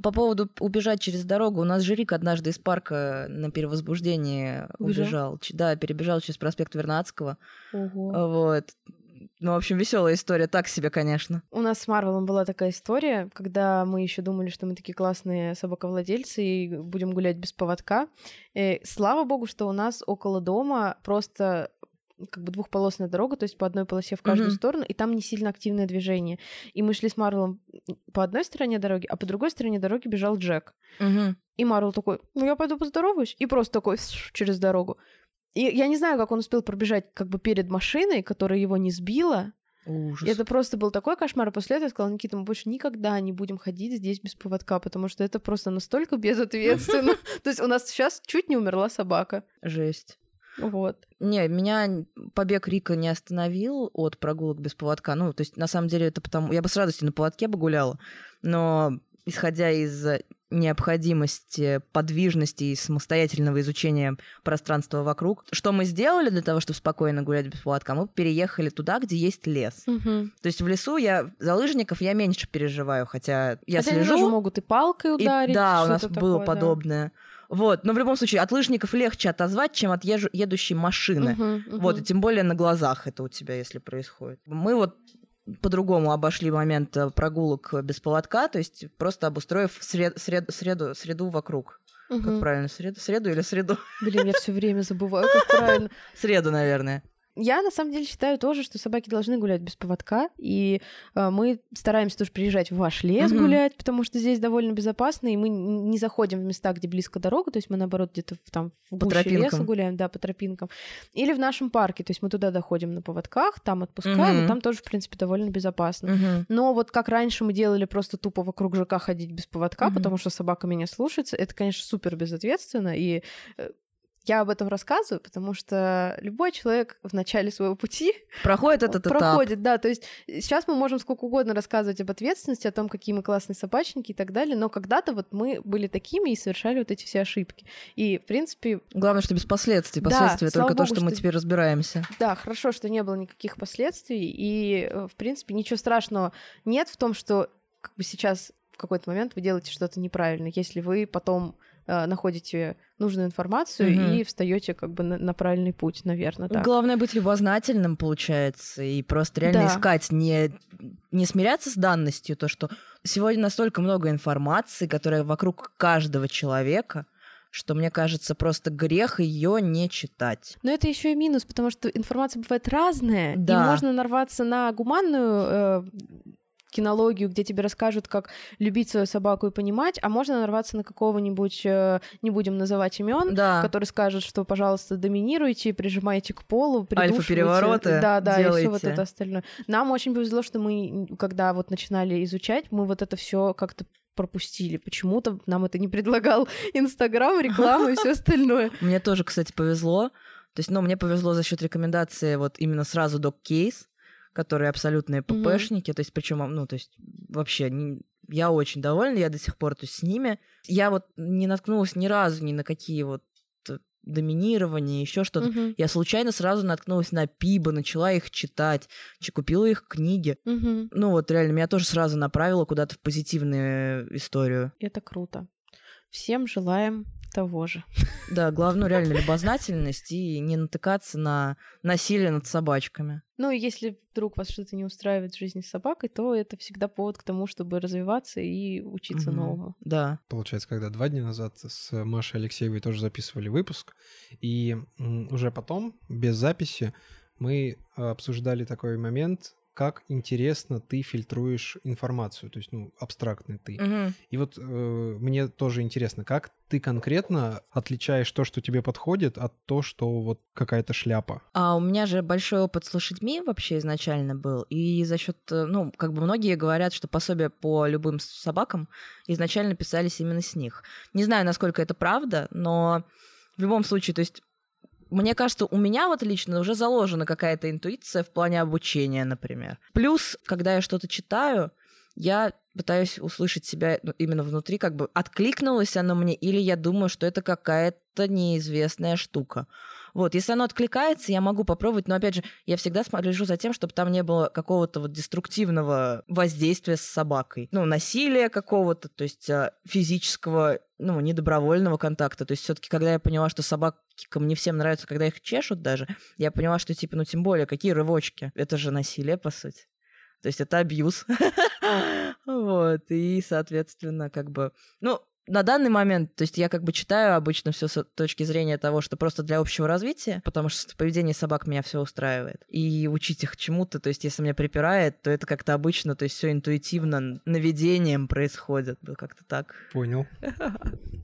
По поводу убежать через дорогу, у нас Жирик однажды из парка на перевозбуждении убежал. убежал. Да, перебежал через проспект Вернадского. Ого. Вот. Ну, в общем, веселая история, так себе, конечно. У нас с Марвелом была такая история, когда мы еще думали, что мы такие классные собаковладельцы и будем гулять без поводка. И слава богу, что у нас около дома просто как бы двухполосная дорога, то есть по одной полосе в каждую mm-hmm. сторону, и там не сильно активное движение. И мы шли с Марвелом по одной стороне дороги, а по другой стороне дороги бежал Джек. Mm-hmm. И Марвел такой, ну я пойду поздороваюсь, и просто такой через дорогу. И я не знаю, как он успел пробежать как бы перед машиной, которая его не сбила. Ужас. И это просто был такой кошмар. И после этого я сказала, Никита, мы больше никогда не будем ходить здесь без поводка, потому что это просто настолько безответственно. То есть у нас сейчас чуть не умерла собака. Жесть. Вот. Не, меня побег Рика не остановил от прогулок без поводка. Ну, то есть, на самом деле, это потому... Я бы с радостью на поводке бы гуляла, но исходя из необходимости подвижности и самостоятельного изучения пространства вокруг. Что мы сделали для того, чтобы спокойно гулять без поводка? Мы переехали туда, где есть лес. Угу. То есть в лесу я за лыжников я меньше переживаю, хотя я хотя слежу. Они тоже могут и палкой ударить. И, да, у нас такое, было да. подобное. Вот, но в любом случае от лыжников легче отозвать, чем от езжу, едущей машины. Угу, угу. Вот, и тем более на глазах это у тебя, если происходит. Мы вот по-другому обошли момент э, прогулок без поводка, то есть просто обустроив сред, сред, среду, среду вокруг. Угу. Как правильно, среду, среду или среду? Блин, я все время забываю, как правильно. Среду, наверное. Я на самом деле считаю тоже, что собаки должны гулять без поводка, и э, мы стараемся тоже приезжать в ваш лес mm-hmm. гулять, потому что здесь довольно безопасно, и мы не заходим в места, где близко дорога, то есть мы наоборот где-то там в по гуще леса гуляем, да, по тропинкам, или в нашем парке, то есть мы туда доходим на поводках, там отпускаем, mm-hmm. и там тоже в принципе довольно безопасно. Mm-hmm. Но вот как раньше мы делали просто тупо вокруг ЖК ходить без поводка, mm-hmm. потому что собака меня слушается, это, конечно, супер безответственно и э, Я об этом рассказываю, потому что любой человек в начале своего пути проходит этот проходит, этап. да. То есть сейчас мы можем сколько угодно рассказывать об ответственности, о том, какие мы классные собачники и так далее, но когда-то вот мы были такими и совершали вот эти все ошибки. И, в принципе... Главное, что без последствий. Да, Последствия слава только то, богу, что мы что- теперь разбираемся. Да, хорошо, что не было никаких последствий, и, э, в принципе, ничего страшного нет в том, что как бы сейчас в какой-то момент вы делаете что-то неправильно, если вы потом э, находите нужную информацию Мгм. и встаете как бы на, на правильный путь, наверное, так. Главное быть любознательным, получается, и просто реально Да. искать, не, не смиряться с данностью, то, что сегодня настолько много информации, которая вокруг каждого человека, что мне кажется, просто грех ее не читать. Но это еще и минус, потому что информация бывает разная, Да. и можно нарваться на гуманную э, кинологию, где тебе расскажут, как любить свою собаку и понимать, а можно нарваться на какого-нибудь, э, не будем называть имен, Да. который скажет, что, пожалуйста, доминируйте, прижимайте к полу. Альфа-перевороты Да, да, и все вот делайте. это остальное. Нам очень повезло, что мы, когда вот начинали изучать, мы вот это все как-то пропустили. Почему-то нам это не предлагал Инстаграм, реклама и все остальное. Мне тоже, кстати, повезло. То есть, ну, мне повезло за счет рекомендации вот именно сразу Case, которые абсолютные. ППшники. То есть, причем, ну, то есть, вообще, не- я очень довольна, я до сих пор то есть, с ними. Я вот не наткнулась ни разу ни на какие вот э, доминирования, еще что-то. Мгм. Я случайно сразу наткнулась на Пиба, начала их читать, чи- купила их книги. Мгм. Ну вот реально, меня тоже сразу направило куда-то в позитивную историю. Это круто. Всем желаем того же. Да, главное, реально любознательность и не натыкаться на насилие над собачками. Ну, и если вдруг вас что-то не устраивает в жизни с собакой, то это всегда повод к тому, чтобы развиваться и учиться Мгм. новому. Да. Получается, когда два дня назад с Машей Алексеевой тоже записывали выпуск, и уже потом, без записи, мы обсуждали такой момент, как интересно ты фильтруешь информацию, то есть, ну, абстрактный ты. Мгм. И вот э, мне тоже интересно, как ты конкретно отличаешь то, что тебе подходит, от то, что вот какая-то шляпа. А у меня же большой опыт с лошадьми вообще изначально был. И за счет, э, ну, как бы многие говорят, что пособия по любым собакам изначально писались именно с них. Не знаю, насколько это правда, но в любом случае, то есть мне кажется, у меня вот лично уже заложена какая-то интуиция в плане обучения, например. Плюс, когда я что-то читаю, я пытаюсь услышать себя ну, именно внутри, как бы откликнулось оно мне, или я думаю, что это какая-то неизвестная штука. Вот, если оно откликается, я могу попробовать, но опять же, я всегда слежу за тем, чтобы там не было какого-то вот деструктивного воздействия с собакой. Ну, насилия какого-то, то есть а, физического, ну, недобровольного контакта. То есть все-таки, когда я поняла, что собакам не всем нравится, когда их чешут даже, я поняла, что типа, ну, тем более, какие рывочки? Это же насилие, по сути. То есть это абьюз. Вот, и, соответственно, как бы... Ну, на данный момент, то есть я как бы читаю обычно все с точки зрения того, что просто для общего развития, потому что поведение собак меня все устраивает. И учить их чему-то, то есть если меня припирает, то это как-то обычно, то есть все интуитивно, наведением происходит. Ну, как-то так. Понял.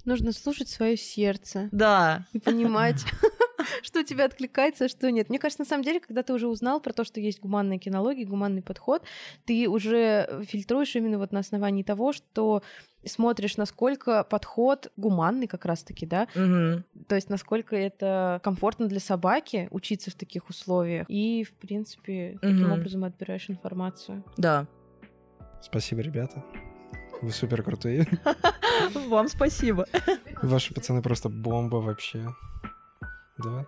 Нужно слушать свое сердце Да. и понимать, что тебе откликается, а что нет. Мне кажется, на самом деле, когда ты уже узнал про то, что есть гуманная кинология, гуманный подход, ты уже фильтруешь именно вот на основании того, что смотришь, насколько подход гуманный как раз-таки, да, Мгм. то есть насколько это комфортно для собаки учиться в таких условиях. И, в принципе, таким образом отбираешь информацию. Да. Спасибо, ребята. Вы супер крутые. Вам спасибо. Ваши пацаны просто бомба вообще. Да?